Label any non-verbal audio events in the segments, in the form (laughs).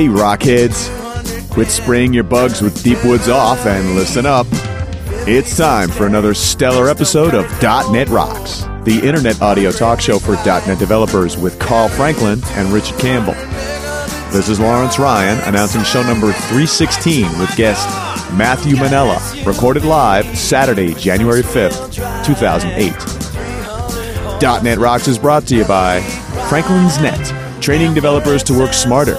Hey, Rockheads! Quit spraying your bugs with Deep Woods off and listen up. It's time for another stellar episode of .NET Rocks, the internet audio talk show for .NET developers with Carl Franklin and Richard Campbell. This is Lawrence Ryan announcing show number 316 with guest Matthew Manela, recorded live Saturday, January 5th, 2008. .NET Rocks is brought to you by Franklin's Net, training developers to work smarter.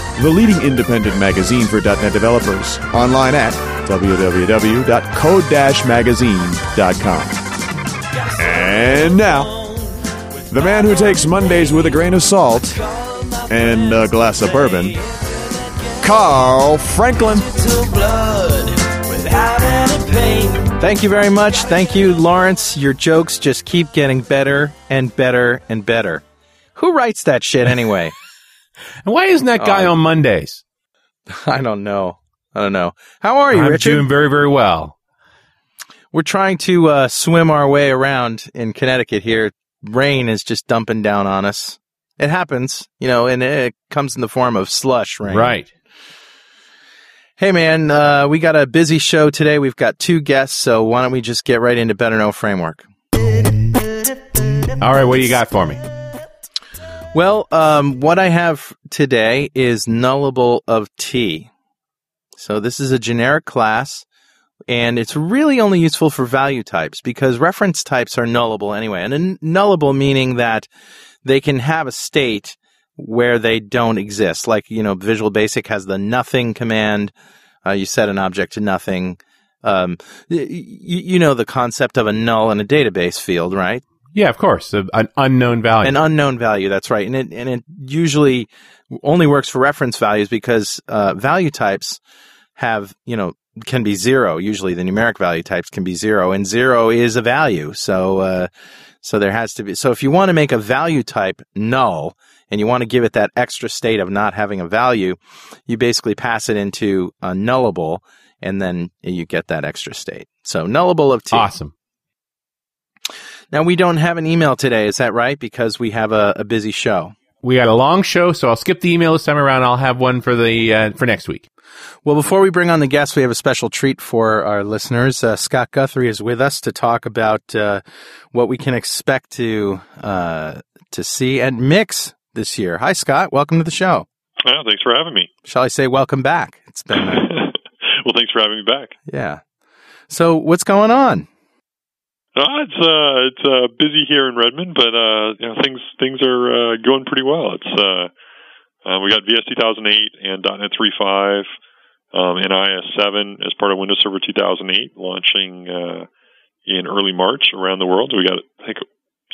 the leading independent magazine for .NET developers. Online at www.code-magazine.com. And now, the man who takes Mondays with a grain of salt and a glass of bourbon, Carl Franklin. Thank you very much. Thank you, Lawrence. Your jokes just keep getting better and better and better. Who writes that shit anyway? And why isn't that guy Oh, on Mondays? (laughs) I don't know. I don't know. How are you, I'm Richard? doing very, very well. We're trying to uh, swim our way around in Connecticut here. Rain is just dumping down on us. It happens, you know, and it comes in the form of slush rain. Right. Hey, man, uh, we got a busy show today. We've got two guests, so why don't we just get right into Better Know Framework? All right, what do you got for me? Well, um, what I have today is nullable of T. So this is a generic class, and it's really only useful for value types because reference types are nullable anyway. And nullable meaning that they can have a state where they don't exist. Like, you know, Visual Basic has the nothing command. Uh, you set an object to nothing. Um, y- you know the concept of a null in a database field, right? Yeah, of course. a- An unknown value. An unknown value. That's right, and it and it usually only works for reference values because uh, value types have you know can be zero. Usually, the numeric value types can be zero, and zero is a value. So uh, so there has to be. So if you want to make a value type null and you want to give it that extra state of not having a value, you basically pass it into a nullable, and then you get that extra state. So nullable of t. awesome. Now we don't have an email today. Is that right? Because we have a, a busy show. We got a long show, so I'll skip the email this time around. I'll have one for the uh, for next week. Well, before we bring on the guests, we have a special treat for our listeners. Uh, Scott Guthrie is with us to talk about uh, what we can expect to uh, to see at Mix this year. Hi, Scott. Welcome to the show. Oh, thanks for having me. Shall I say welcome back? It's been uh, (laughs) well, thanks for having me back. yeah. So, what's going on? Uh, it's uh, it's uh, busy here in Redmond, but uh, you know things things are uh, going pretty well. It's uh, uh, we got VS 2008 and .NET 3.5 um, and IIS7 as part of Windows Server 2008 launching uh, in early March around the world. We got I think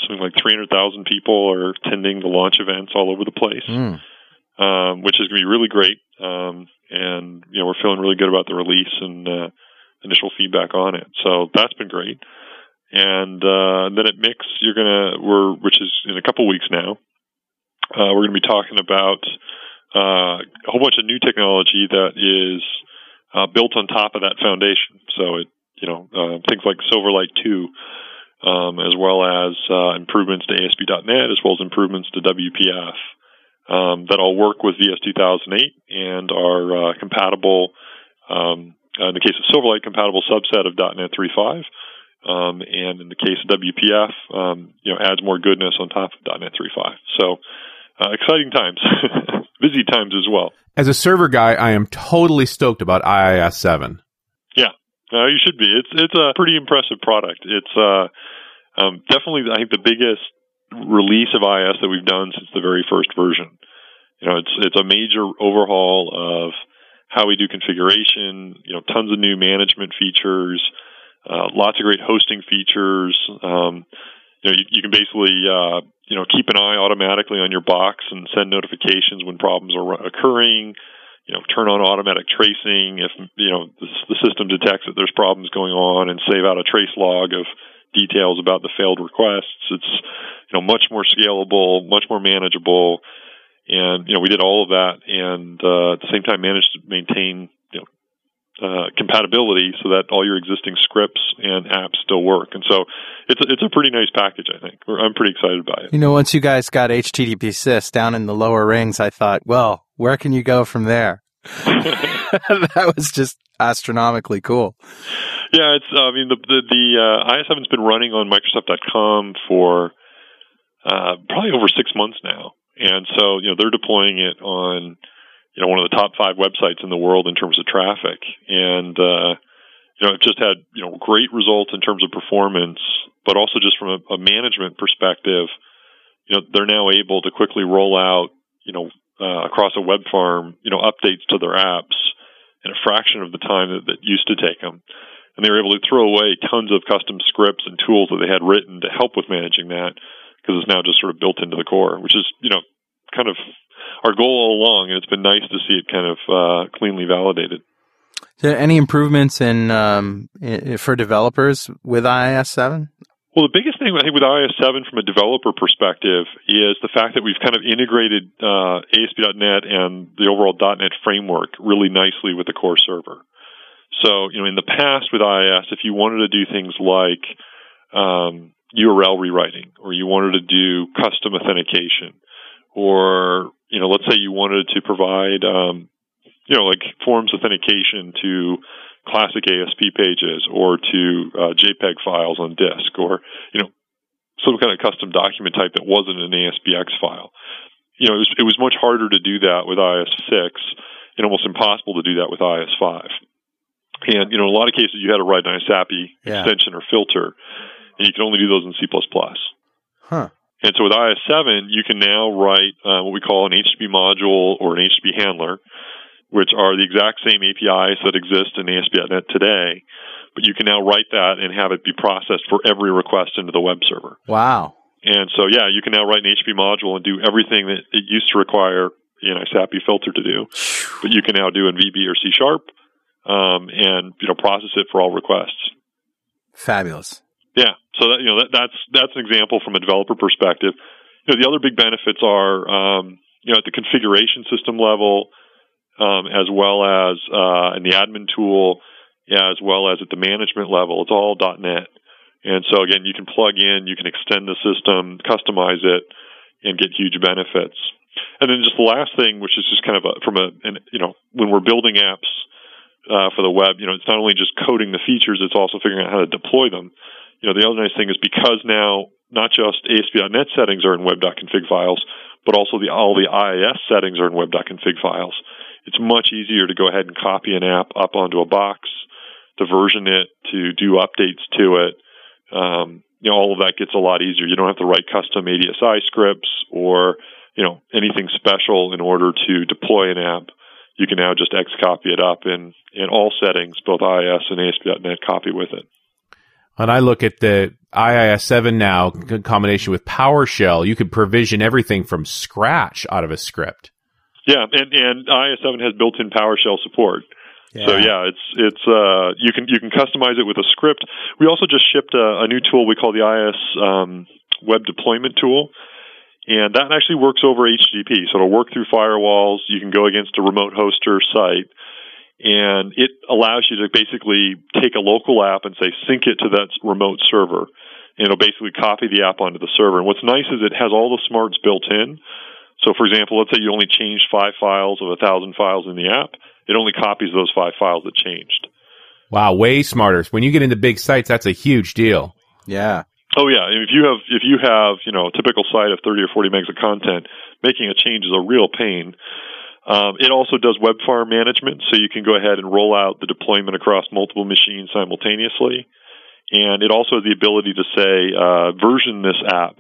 something like 300,000 people are attending the launch events all over the place. Mm. um, which is going to be really great. Um, and you know, we're feeling really good about the release and uh, initial feedback on it. So that's been great. And uh, then at Mix, you're gonna we're which is in a couple weeks now. Uh, we're to be talking about uh, a whole bunch of new technology that is uh, built on top of that foundation. So it you know uh, things like Silverlight two um, as well as uh, improvements to ASP.NET, as well as improvements to WPF um, that all work with VS 2008 and are compatible. Um, in the case of Silverlight, compatible subset of .NET 3.5. Um, and in the case of WPF, um, you know, adds more goodness on top of .NET 3.5. So, uh, exciting times, (laughs) busy times as well. As a server guy, I am totally stoked about IIS 7. Yeah, uh, you should be. It's it's a pretty impressive product. It's uh, um, definitely, I think, the biggest release of IIS that we've done since the very first version. You know, it's it's a major overhaul of how we do configuration. You know, tons of new management features, uh, lots of great hosting features. Um, you know, you, you can basically uh, you know keep an eye automatically on your box and send notifications when problems are occurring. You know, turn on automatic tracing if you know the, the system detects that there's problems going on, and save out a trace log of details about the failed requests. It's you know much more scalable, much more manageable, and you know we did all of that, and uh, at the same time managed to maintain uh, compatibility so that all your existing scripts and apps still work. And so it's a, it's a pretty nice package. I think I'm pretty excited by it. You know, once you guys got HTTP sys down in the lower rings, I thought, well, where can you go from there? (laughs) (laughs) that was just astronomically cool. Yeah, it's. I mean, the the, the uh, IIS7's been running on Microsoft.com for uh, probably over six months now, and so you know they're deploying it on you know one of the top five websites in the world in terms of traffic, and uh, you know it just had you know great results in terms of performance, but also just from a, a management perspective, you know they're now able to quickly roll out you know uh, across a web farm you know updates to their apps in a fraction of the time that, that used to take them and they were able to throw away tons of custom scripts and tools that they had written to help with managing that because it's now just sort of built into the core, which is you know kind of our goal all along, and it's been nice to see it kind of uh, cleanly validated. any improvements in, um, in for developers with IIS seven? Well, the biggest thing I think with IIS 7 from a developer perspective is the fact that we've kind of integrated uh, ASP.NET and the overall .NET framework really nicely with the core server. So, you know, in the past with IIS, if you wanted to do things like um, URL rewriting, or you wanted to do custom authentication, or you know, let's say you wanted to provide, um, you know, like forms authentication to classic ASP pages or to uh, JPEG files on disk, or you know, some kind of custom document type that wasn't an ASPX file. You know, it was, it was much harder to do that with IIS6, and almost impossible to do that with IIS5. And you know, in a lot of cases, you had to write an ISAPI Yeah. extension or filter, and you can only do those in C++. Huh. And so with IIS7, you can now write uh, what we call an HTTP module or an HTTP handler, which are the exact same APIs that exist in ASP.NET today, but you can now write that and have it be processed for every request into the web server. Wow. And so, yeah, you can now write an HTTP module and do everything that it used to require an ISAPI filter to do, but you can now do in VB or C Sharp, um, and you know process it for all requests. Fabulous. Yeah, so that, you know that, that's that's an example from a developer perspective. You know, the other big benefits are um, you know at the configuration system level, um, as well as uh, in the admin tool, as well as at the management level. It's all .NET, and so again, you can plug in, you can extend the system, customize it, and get huge benefits. And then just the last thing, which is just kind of a, from a an, you know when we're building apps uh, for the web, you know, it's not only just coding the features, it's also figuring out how to deploy them. You know, the other nice thing is because now not just ASP.NET settings are in web.config files, but also the all the IIS settings are in web.config files. It's much easier to go ahead and copy an app up onto a box, to version it, to do updates to it. Um, you know, all of that gets a lot easier. You don't have to write custom ADSI scripts or you know anything special in order to deploy an app. You can now just X copy it up in in all settings, both IIS and ASP.NET copy with it. And I look at the IIS 7 now in combination with PowerShell, you could provision everything from scratch out of a script. Yeah, and and IIS7 has built-in PowerShell support. So yeah, it's it's uh, you can you can customize it with a script. We also just shipped a, a new tool we call the IIS um, Web Deployment Tool, and that actually works over HTTP. So it'll work through firewalls. You can go against a remote hoster site, and it allows you to basically take a local app and say sync it to that remote server. and it'll basically copy the app onto the server. And what's nice is it has all the smarts built in. So, for example, let's say you only changed five files of a thousand files in the app. It only copies those five files that changed. Wow, way smarter. When you get into big sites, that's a huge deal. Yeah. Oh yeah, if you have if you have you know a typical site of 30 or 40 megs of content, making a change is a real pain. Um, it also does web farm management, so you can go ahead and roll out the deployment across multiple machines simultaneously. And it also has the ability to say uh, version this app.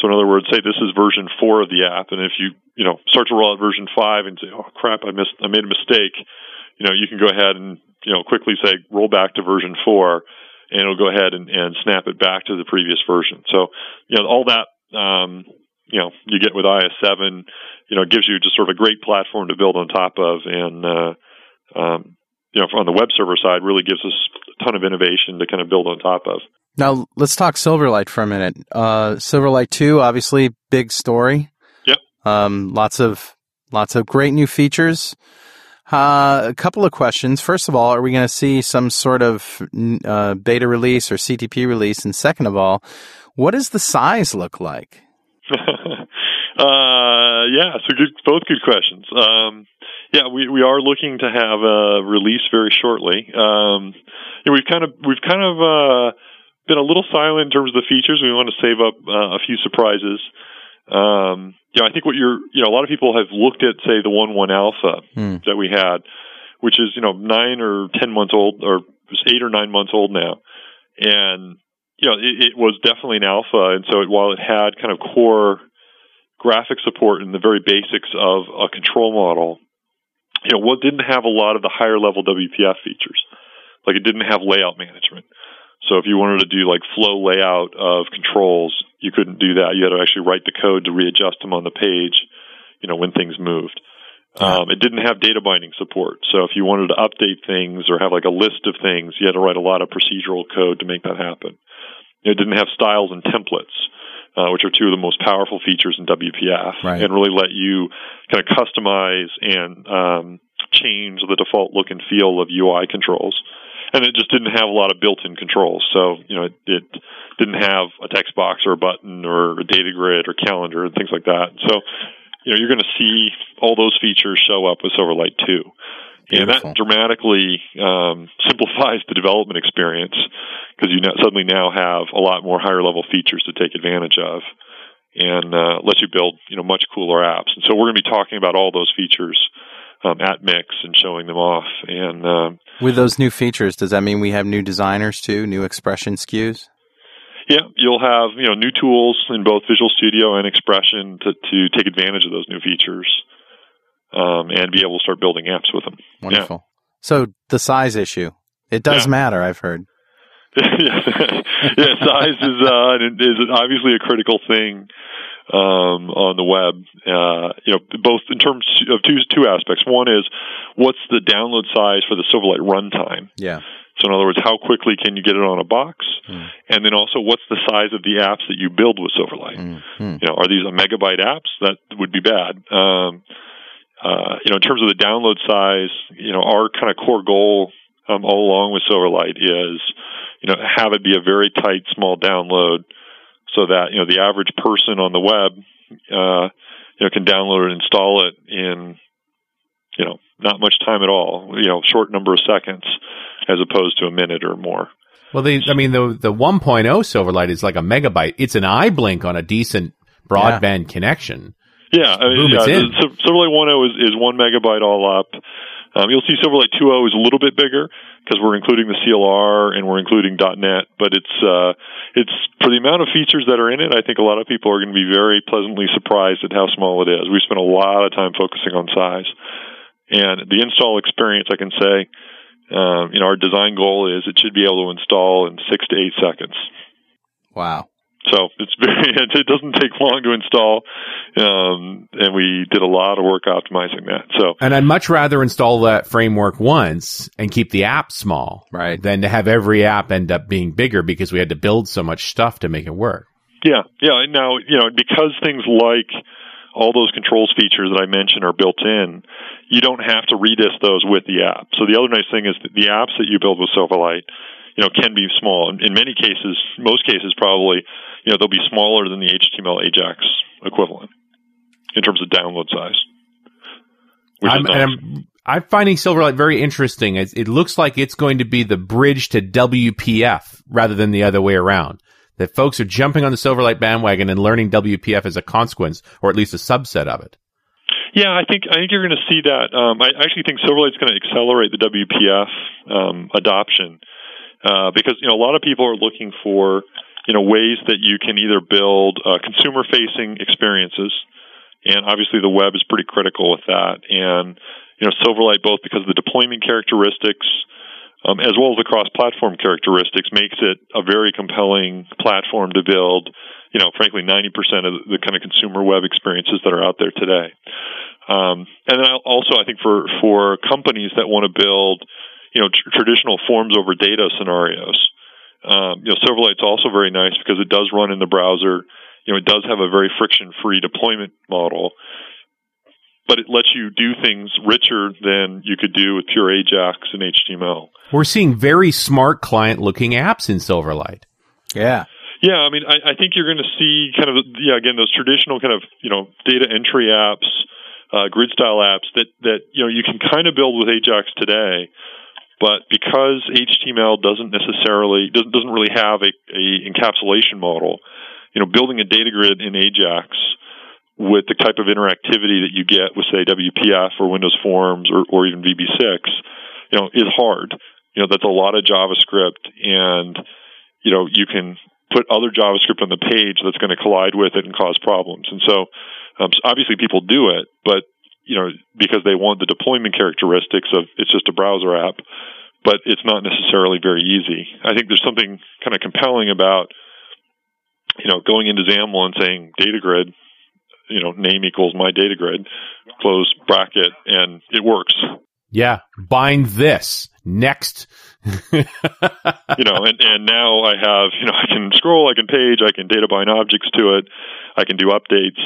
So in other words, say this is version four of the app, and if you you know start to roll out version five and say, oh crap, I missed, I made a mistake, you know you can go ahead and you know quickly say roll back to version four and it'll go ahead and, and snap it back to the previous version. So, you know, all that, um, you know, you get with IIS7, you know, it gives you just sort of a great platform to build on top of. And, uh, um, you know, on the web server side, really gives us a ton of innovation to kind of build on top of. Now let's talk Silverlight for a minute. Uh, Silverlight 2, obviously big story. Yep. Um, lots of, lots of great new features. Uh, a couple of questions. First of all, are we going to see some sort of uh, beta release or CTP release? And second of all, what does the size look like? (laughs) uh, yeah, so good, both good questions. Um, yeah, we, we are looking to have a release very shortly. Um, you know, we've kind of we've kind of uh, been a little silent in terms of the features. We want to save up uh, a few surprises. Um, you know, I think what you're, you know, a lot of people have looked at, say, the one one alpha Hmm. that we had, which is, you know, nine or ten months old, or eight or nine months old now, and you know, it, it was definitely an alpha, and so it, while it had kind of core graphic support and the very basics of a control model, you know, what didn't have a lot of the higher level WPF features, like it didn't have layout management. So if you wanted to do like flow layout of controls, you couldn't do that. You had to actually write the code to readjust them on the page, you know, when things moved. Um, it didn't have data binding support. So if you wanted to update things or have like a list of things, you had to write a lot of procedural code to make that happen. It didn't have styles and templates, uh, which are two of the most powerful features in WPF, Right. and really let you kind of customize and um, change the default look and feel of UI controls and it just didn't have a lot of built-in controls. So you know, it, it didn't have a text box or a button or a data grid or calendar and things like that. So you know, you're going to see all those features show up with Silverlight 2. And that dramatically um, (laughs) simplifies the development experience because you now, suddenly now have a lot more higher level features to take advantage of and uh, lets you build you know much cooler apps. And so we're going to be talking about all those features um, at Mix and showing them off. And um, With those new features, does that mean we have new designers too, new expression SKUs? Yeah, you'll have you know new tools in both Visual Studio and Expression to to take advantage of those new features, um, and be able to start building apps with them. Wonderful. So the size issue, it does Yeah. matter. I've heard. yeah, (laughs) yeah. Size is uh, is obviously a critical thing um, on the web. Uh, you know, both in terms of two two aspects. One is what's the download size for the Silverlight runtime. Yeah. So in other words, how quickly can you get it on a box? Mm. And then also, what's the size of the apps that you build with Silverlight? Mhm. You know, are these a megabyte apps? That would be bad. Um, uh, you know, in terms of the download size, you know, our kind of core goal um, all along with Silverlight is, you know, have it be a very tight, small download, so that you know the average person on the web, uh, you know, can download and install it in, you know, not much time at all. You know, short number of seconds, as opposed to a minute or more. Well, the I mean the the 1.0 Silverlight is like a megabyte. It's an eye blink on a decent broadband connection. Yeah, I mean, Boom, yeah, it's in. the- Silverlight 1.0 is, is one megabyte all up. Um, you'll see Silverlight 2.0 is a little bit bigger because we're including the CLR and we're including .NET, but it's uh, it's for the amount of features that are in it. I think a lot of people are going to be very pleasantly surprised at how small it is. We spent a lot of time focusing on size, and the install experience. I can say, um, you know, our design goal is it should be able to install in six to eight seconds. Wow. So it's very, (laughs) it doesn't take long to install, um, and we did a lot of work optimizing that. So And I'd much rather install that framework once and keep the app small, Right. than to have every app end up being bigger because we had to build so much stuff to make it work. yeah, yeah. and Now you know because things like all those controls features that I mentioned are built in, you don't have to redist those with the app. So the other nice thing is that the apps that you build with Silverlight, you know, can be small. In, in many cases, most cases, probably, you know, they'll be smaller than the HTML AJAX equivalent in terms of download size. I'm, nice. and I'm, I'm finding Silverlight very interesting. It, it looks like it's going to be the bridge to WPF rather than the other way around. That folks are jumping on the Silverlight bandwagon and learning WPF as a consequence, or at least a subset of it. Yeah, I think I think you're going to see that. Um, I actually think Silverlight's going to accelerate the WPF um, adoption uh, because you know a lot of people are looking for you know ways that you can either build uh, consumer-facing experiences, and obviously the web is pretty critical with that. And you know Silverlight, both because of the deployment characteristics um, as well as the cross-platform characteristics, makes it a very compelling platform to build. You know, frankly, 90% of the kind of consumer web experiences that are out there today. Um, and then also, I think for for companies that want to build, you know, tr- traditional forms over data scenarios, um, you know, Silverlight's also very nice because it does run in the browser. You know, it does have a very friction-free deployment model, but it lets you do things richer than you could do with pure AJAX and HTML. We're seeing very smart client-looking apps in Silverlight. Yeah. Yeah, I mean, I, I think you're going to see kind of yeah again those traditional kind of you know data entry apps, uh, grid style apps that that you know you can kind of build with Ajax today, but because HTML doesn't necessarily doesn't really have a, a encapsulation model, you know, building a data grid in Ajax with the type of interactivity that you get with say WPF or Windows Forms or, or even VB6, you know, is hard. You know, that's a lot of JavaScript and you know, you can put other JavaScript on the page that's going to collide with it and cause problems. And so, um, so obviously people do it, but you know, because they want the deployment characteristics of it's just a browser app, but it's not necessarily very easy. I think there's something kind of compelling about, you know, going into XAML and saying data grid, you know, name equals my data grid, close bracket, and it works. Yeah, bind this next. (laughs) you know, and, and now I have, you know, I can scroll, I can page, I can data bind objects to it, I can do updates,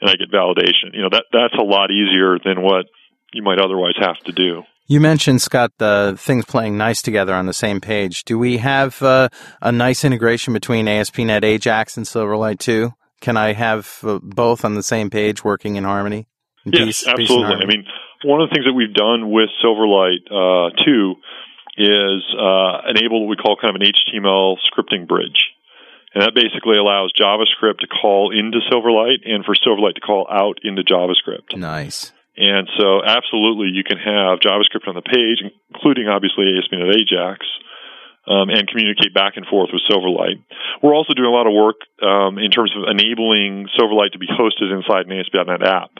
and I get validation. You know, that that's a lot easier than what you might otherwise have to do. You mentioned, Scott, the things playing nice together on the same page. Do we have uh, a nice integration between ASP.NET Ajax and Silverlight too? Can I have uh, both on the same page working in harmony? In Yes, peace- peace and absolutely. I mean, one of the things that we've done with Silverlight uh, too is uh, enable what we call kind of an HTML scripting bridge. And that basically allows JavaScript to call into Silverlight and for Silverlight to call out into JavaScript. nice. And so, absolutely, you can have JavaScript on the page, including obviously ASP.NET Ajax, um, and communicate back and forth with Silverlight. We're also doing a lot of work um, in terms of enabling Silverlight to be hosted inside an ASP.NET app.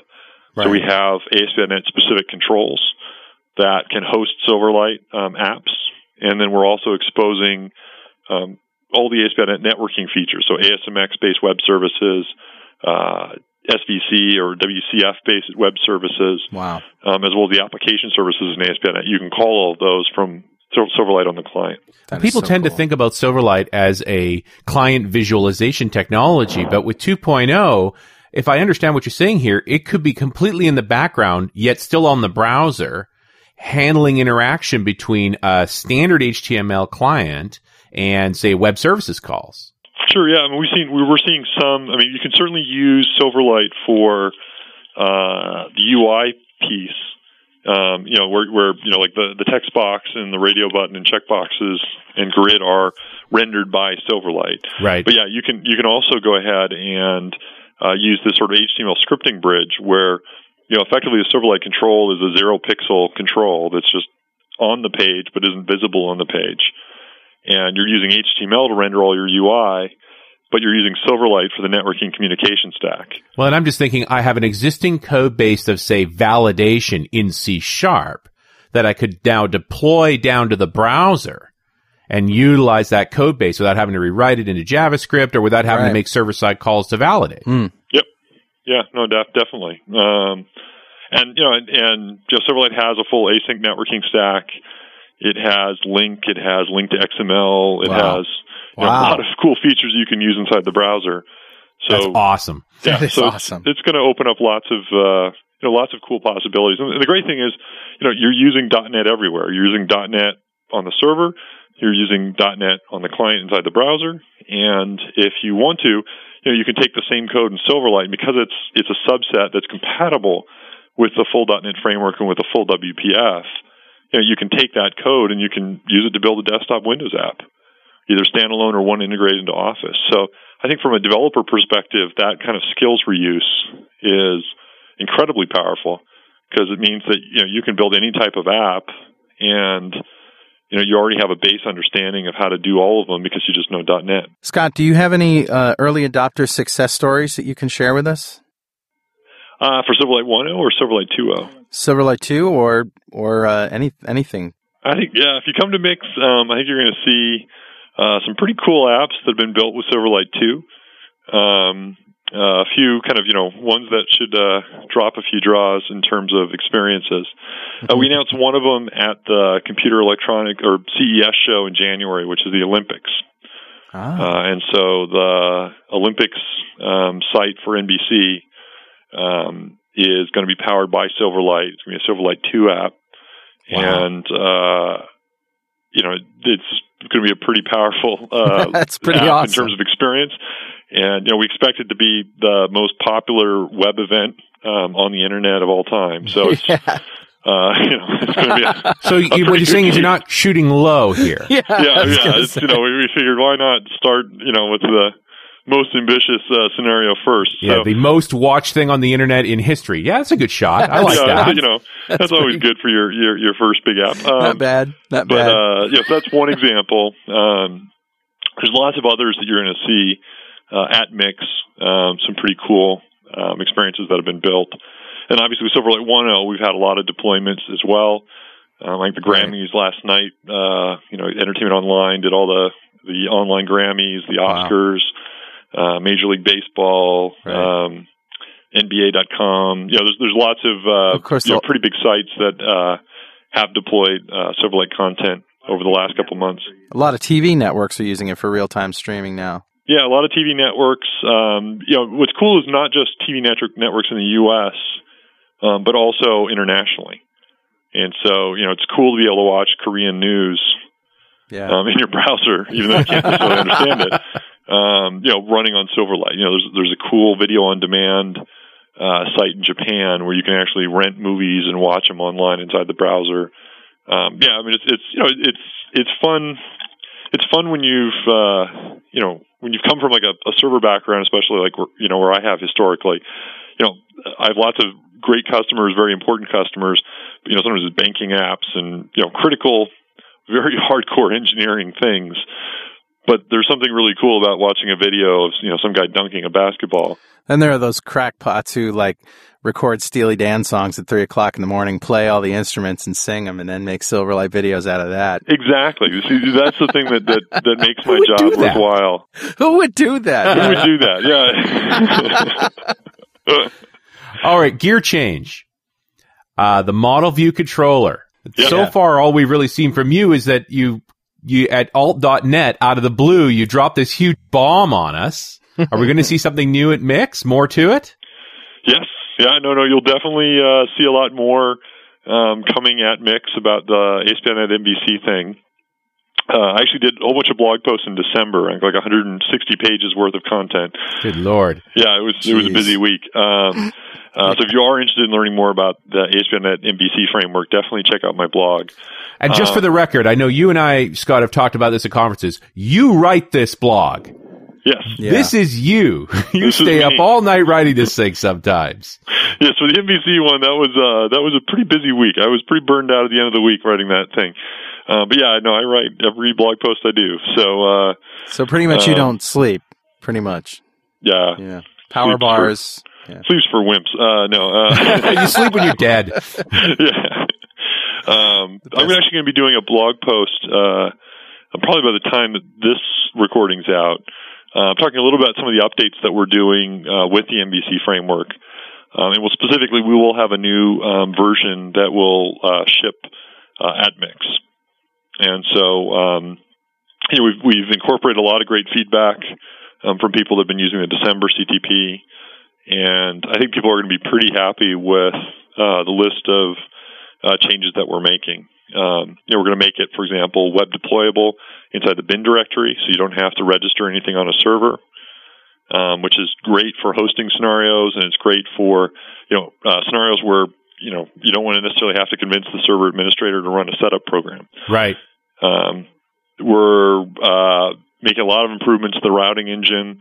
So we have ASP.NET specific controls that can host Silverlight um, apps, and then we're also exposing um, all the ASP.NET networking features, so ASMX-based web services, uh, SVC or WCF-based web services, Wow. um, as well as the application services in ASP.NET. You can call all of those from Silverlight on the client. That is People so tend to think about Silverlight as a client visualization technology, but with 2.0, if I understand what you're saying here, it could be completely in the background, yet still on the browser, handling interaction between a standard HTML client and say web services calls. Sure, yeah. I mean, we've seen we were seeing some. I mean, you can certainly use Silverlight for uh, the UI piece. Um, you know, where, where you know, like the the text box and the radio button and checkboxes and grid are rendered by Silverlight. Right. But yeah, you can you can also go ahead and uh, use this sort of HTML scripting bridge where you know effectively the Silverlight control is a zero pixel control that's just on the page but isn't visible on the page, and you're using HTML to render all your UI, but you're using Silverlight for the networking communication stack. Well, and I'm just thinking I have an existing code base of say validation in C sharp that I could now deploy down to the browser and utilize that code base without having to rewrite it into JavaScript or without having Right. to make server side calls to validate. Yep. Yeah, no, def- definitely. Um, and you know, and, and you know, Silverlight has a full async networking stack. It has LINQ. It has LINQ to XML. It Wow. has you know, a lot of cool features you can use inside the browser. So That's awesome. yeah, That is so it's- awesome. It's, going to open up lots of uh, you know lots of cool possibilities. And the great thing is, you know, you're using .NET everywhere. You're using .NET on the server. You're using .NET on the client inside the browser, and if you want to, you know, you can take the same code in Silverlight and because it's it's a subset that's compatible with the full .NET framework and with the full WPF. You know, you can take that code and you can use it to build a desktop Windows app, either standalone or one integrated into Office. So I think from a developer perspective, that kind of skills reuse is incredibly powerful because it means that you know you can build any type of app and you know you already have a base understanding of how to do all of them because you just know .NET. Scott, do you have any uh, early adopter success stories that you can share with us? Uh, for Silverlight 1.0 or Silverlight 2.0? Silverlight 2 or or uh, any anything? I think yeah. If you come to Mix, um, I think you're going to see uh, some pretty cool apps that have been built with Silverlight 2. Um, uh, a few kind of you know ones that should uh, drop a few draws in terms of experiences. Uh, we announced one of them at the Computer Electronic or CES show in January, which is the Olympics. Ah. Uh, and so the Olympics um, site for NBC um, is going to be powered by Silverlight. It's going to be a Silverlight 2 app. Wow. And, uh, you know, it's going to be a pretty powerful uh, (laughs) That's pretty app awesome. in terms of experience. And, you know, we expect it to be the most popular web event um, on the internet of all time. So it's, (laughs) yeah. uh, (laughs) you know, it's going to be a, So you, what you're saying good is you're not shooting low here. yeah, yeah, yeah. It's, you know, we, we figured why not start, you know, with the most ambitious uh, scenario first. Yeah, so, the most watched thing on the internet in history. Yeah, that's a good shot. I (laughs) like yeah, that. you know, (laughs) that's, always good for your, your, your first big app. not Um, bad, not but bad. uh, yeah, so that's one example. Um, there's lots of others that you're going to see uh, at Mix. Um, some pretty cool um, experiences that have been built, and obviously with Silverlight 1.0, we've had a lot of deployments as well. Um, like the Right. Grammys last night, uh, you know, Entertainment Online did all the the online Grammys, the Wow. Uh, Major League Baseball, Right. um, NBA.com. You know, there's there's lots of, uh, Of course, you know, pretty big sites that uh, have deployed uh, Silverlight content over the last couple months. a lot of TV networks are using it for real time streaming now. Yeah, a lot of TV networks. Um, you know, what's cool is not just TV network networks in the U.S., um, but also internationally. And so, you know, it's cool to be able to watch Korean news Yeah, um, in your browser, even though you can't necessarily understand it. (laughs) Um, you know, running on Silverlight. You know, there's there's a cool video on demand uh, site in Japan where you can actually rent movies and watch them online inside the browser. Um, yeah, I mean, it's it's you know, it's it's fun. It's fun when you've uh, you know when you've come from like a, a server background, especially like you know where I have historically. You know, I have lots of great customers, very important customers. But, you know, sometimes it's banking apps and you know critical very (laughs) hardcore engineering things. But there's something really cool about watching a video of you know some guy dunking a basketball. Then there are those crackpots who like record Steely Dan songs at three o'clock in the morning, play all the instruments and sing them, and then make Silverlight videos out of that. Exactly. You See, that's the thing that that, that makes my (laughs) would do job that? worthwhile. Who would do that? Who would do that? Yeah. (laughs) All right, gear change. Uh, the model view controller. Yeah. So far, all we've really seen from you is that you, you at alt.net out of the blue, you drop this huge bomb on us. Are we going (laughs) to see something new at Mix? More to it? yes. Yeah. No. No. You'll definitely uh, see a lot more um, coming at Mix about the ASP.NET MVC thing. Uh, I actually did a whole bunch of blog posts in December, like 160 pages worth of content. Good lord. Yeah, it was it was a busy week. Um, uh, so if you are interested in learning more about the ASP.NET MVC framework, definitely check out my blog. And just Uh, for the record, I know you and I, Scott, have talked about this at conferences. You write this blog. Yes, Yeah. This is you. (laughs) You This stay up all night writing this thing sometimes. yes. For the MVC one, that was uh, that was a pretty busy week. I was pretty burned out at the end of the week writing that thing. Uh, but yeah, no, I write every blog post I do. So uh, So pretty much you Um, don't sleep. Pretty much. yeah, Yeah. Power Sleep for- bars. Yeah. sleeps for wimps. Uh, no, uh, (laughs) you sleep when you're dead. (laughs) yeah. Um, I'm actually going to be doing a blog post uh, probably by the time that this recording's out. Uh, I'm talking a little about some of the updates that we're doing uh, with the MVC framework. Um, and we'll specifically, we will have a new um, version that will uh, ship uh, at Mix. And so, um, you know, we've, we've incorporated a lot of great feedback um, from people that have been using the December CTP. And I think people are going to be pretty happy with uh, the list of uh, changes that we're making. Um, you know, we're going to make it, for example, web deployable inside the bin directory, so you don't have to register anything on a server, um, which is great for hosting scenarios, and it's great for you know uh, scenarios where you know you don't want to necessarily have to convince the server administrator to run a setup program. Right. Um, we're uh, making a lot of improvements to the routing engine.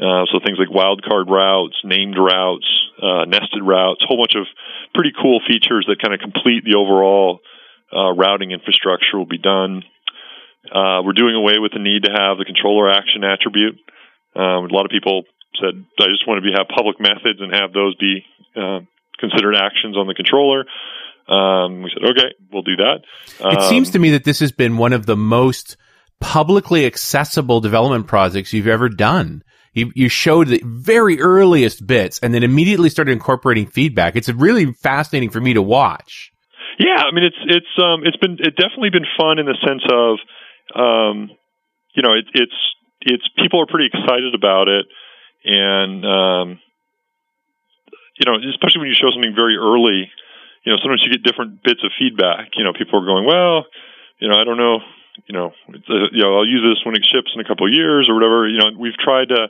Uh, so things like wildcard routes, named routes, uh, nested routes, a whole bunch of pretty cool features that kind of complete the overall uh, routing infrastructure will be done. Uh, we're doing away with the need to have the controller action attribute. Um, a lot of people said, I just want to be, have public methods and have those be uh, considered actions on the controller. Um, we said, okay, we'll do that. It Um, seems to me that this has been one of the most publicly accessible development projects you've ever done. You, you showed the very earliest bits and then immediately started incorporating feedback. It's really fascinating for me to watch. Yeah, I mean it's it's um it's been it definitely been fun in the sense of um you know it, it's it's people are pretty excited about it and um you know especially when you show something very early you know sometimes you get different bits of feedback you know people are going well you know I don't know you know it's a, you know I'll use this when it ships in a couple of years or whatever. You know we've tried to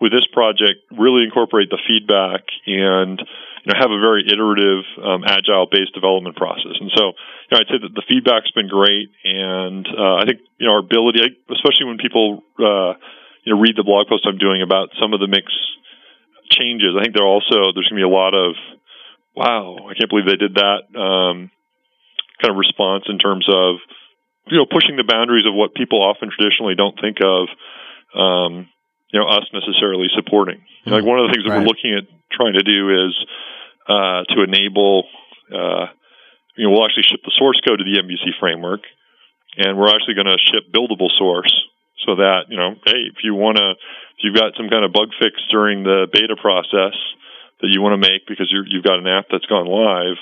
with this project really incorporate the feedback and you know have a very iterative um, agile based development process. And so you know I'd say that the feedback's been great and uh, I think you know our ability especially when people uh, you know read the blog post I'm doing about some of the mix changes I think there also there's going to be a lot of wow I can't believe they did that um, kind of response in terms of you know pushing the boundaries of what people often traditionally don't think of um, you know us necessarily supporting. You know, like one of the things that Right. we're looking at trying to do is uh, to enable. Uh, you know, we'll actually ship the source code to the MVC framework, and we're actually going to ship buildable source so that you know, hey, if you want to, if you've got some kind of bug fix during the beta process that you want to make because you're, you've got an app that's gone live,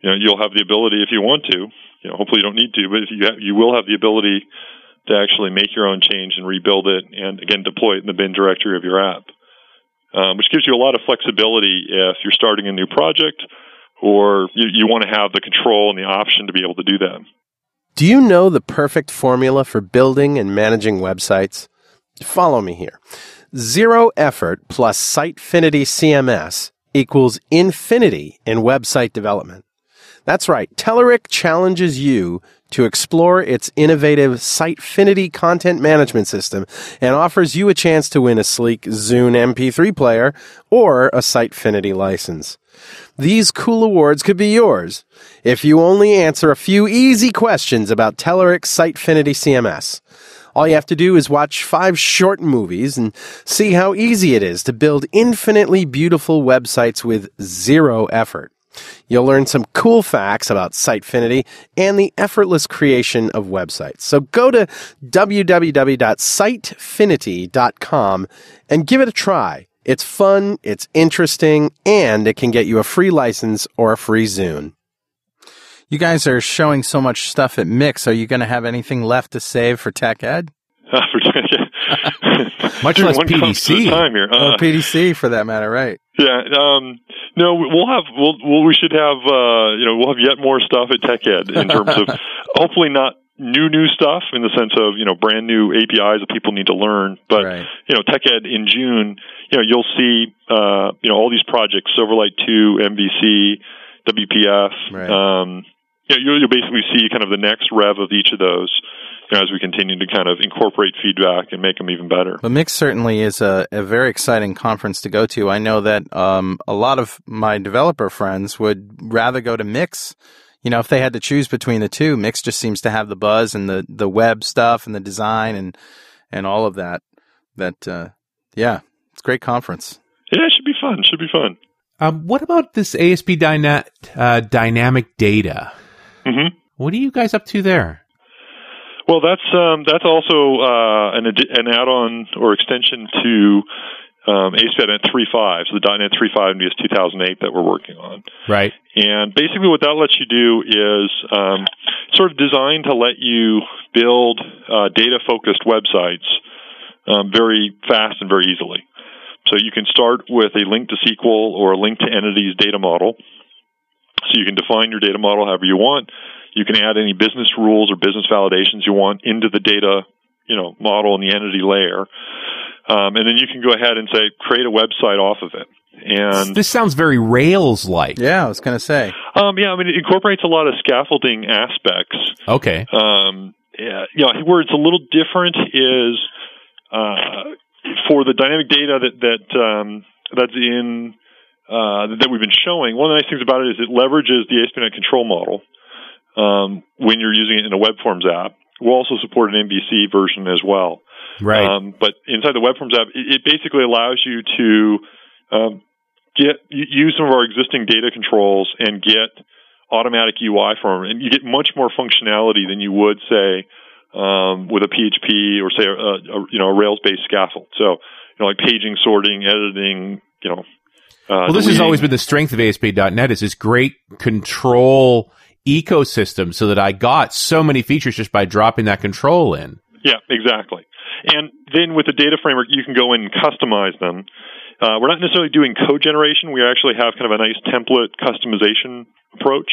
you know, you'll have the ability if you want to. You know, hopefully you don't need to, but if you have, you will have the ability to actually make your own change and rebuild it, and again deploy it in the bin directory of your app, um, which gives you a lot of flexibility if you're starting a new project or you, you want to have the control and the option to be able to do that. Do you know the perfect formula for building and managing websites? Follow me here. Zero effort plus Sitefinity CMS equals infinity in website development. That's right. Telerik challenges you to explore its innovative Sitefinity content management system and offers you a chance to win a sleek Zune MP3 player or a Sitefinity license. These cool awards could be yours if you only answer a few easy questions about Telerik's Sitefinity CMS. All you have to do is watch five short movies and see how easy it is to build infinitely beautiful websites with zero effort. You'll learn some cool facts about Sitefinity and the effortless creation of websites. So go to www.sitefinity.com and give it a try. It's fun, it's interesting, and it can get you a free license or a free Zune. You guys are showing so much stuff at Mix. Are you going to have anything left to save for Tech Ed? Much Doing less one comes at a PDC. time here. or Uh, PDC for that matter, right? Yeah. Um, no, we'll have we'll, we'll we should have uh, you know we'll have yet more stuff at TechEd in terms of (laughs) hopefully not new new stuff in the sense of you know brand new APIs that people need to learn, but Right. you know TechEd in June you know you'll see uh, you know all these projects Silverlight two MVC WPF. Right. Um, you know, you'll, you'll basically see kind of the next rev of each of those. You know, as we continue to kind of incorporate feedback and make them even better. But Mix certainly is a, a very exciting conference to go to. I know that um, a lot of my developer friends would rather go to Mix. You know, if they had to choose between the two, Mix just seems to have the buzz and the, the web stuff and the design and and all of that. That uh, yeah, it's a great conference. Yeah, it should be fun. Should be fun. Um, what about this ASP dyna- uh, dynamic data? Hmm What are you guys up to there? Well, that's um, that's also uh, an addi- an add-on or extension to um, ASP.NET 3.5, so the .NET 3.5 NBS 2008 that we're working on. Right. And basically, what that lets you do is um, sort of designed to let you build uh, data-focused websites um, very fast and very easily. So you can start with a LINQ to SQL or a LINQ to entities data model. So you can define your data model however you want. You can add any business rules or business validations you want into the data, you know, model and the entity layer. Um, and then you can go ahead and say, create a website off of it. And This sounds very Rails like. Yeah, I was going to say. um, yeah, I mean, it incorporates a lot of scaffolding aspects. Okay. Um, yeah, you know, where it's a little different is uh, for the dynamic data that that um, that's in uh, that we've been showing. One of the nice things about it is it leverages the ASP.NET control model um, when you're using it in a web forms app. We'll also support an MVC version as well. Right. Um, but inside the web forms app, it, it basically allows you to um, get use some of our existing data controls and get automatic UI from them, and you get much more functionality than you would say um, with a PHP or say a, a you know a Rails based scaffold. So you know like paging, sorting, editing, you know. Uh, well, this has always been the strength of ASP.NET is this great control ecosystem so that I got so many features just by dropping that control in. Yeah, exactly. And then with the data framework, you can go in and customize them. Uh, we're not necessarily doing code generation. We actually have kind of a nice template customization approach.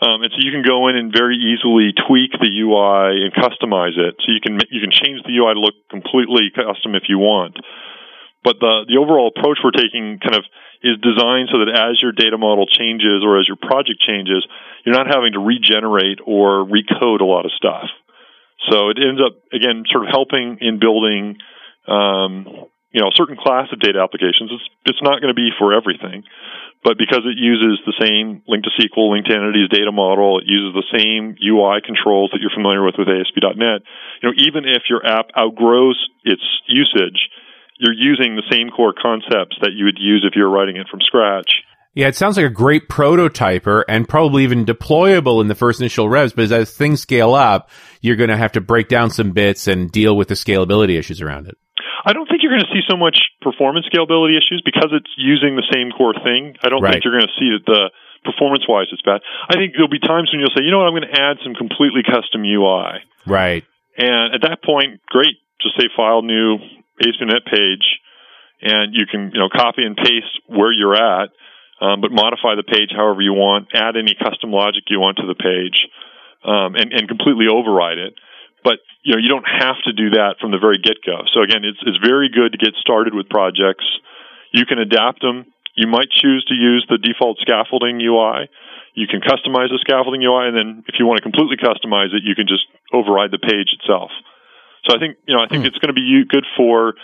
Um, and so you can go in and very easily tweak the UI and customize it. So you can you can change the UI to look completely custom if you want. But the the overall approach we're taking kind of is designed so that as your data model changes or as your project changes, you're not having to regenerate or recode a lot of stuff. So it ends up again sort of helping in building, um, you know, a certain class of data applications. It's it's not going to be for everything, but because it uses the same LINQ to SQL, LINQ to entities data model, it uses the same UI controls that you're familiar with with ASP.NET. You know, even if your app outgrows its usage, you're using the same core concepts that you would use if you're writing it from scratch. Yeah, it sounds like a great prototyper and probably even deployable in the first initial revs, but as things scale up, you're going to have to break down some bits and deal with the scalability issues around it. I don't think you're going to see so much performance scalability issues because it's using the same core thing. I don't Right. think you're going to see that the performance wise it's bad. I think there'll be times when you'll say, you know what, I'm going to add some completely custom UI. Right. And at that point, great, just say file new ASP.NET page, and you can you know copy and paste where you're at, um, but modify the page however you want, add any custom logic you want to the page, um, and and completely override it. But you know you don't have to do that from the very get go. So again, it's it's very good to get started with projects. You can adapt them. You might choose to use the default scaffolding UI. You can customize the scaffolding UI, and then if you want to completely customize it, you can just override the page itself. So I think you know I think hmm. it's going to be good for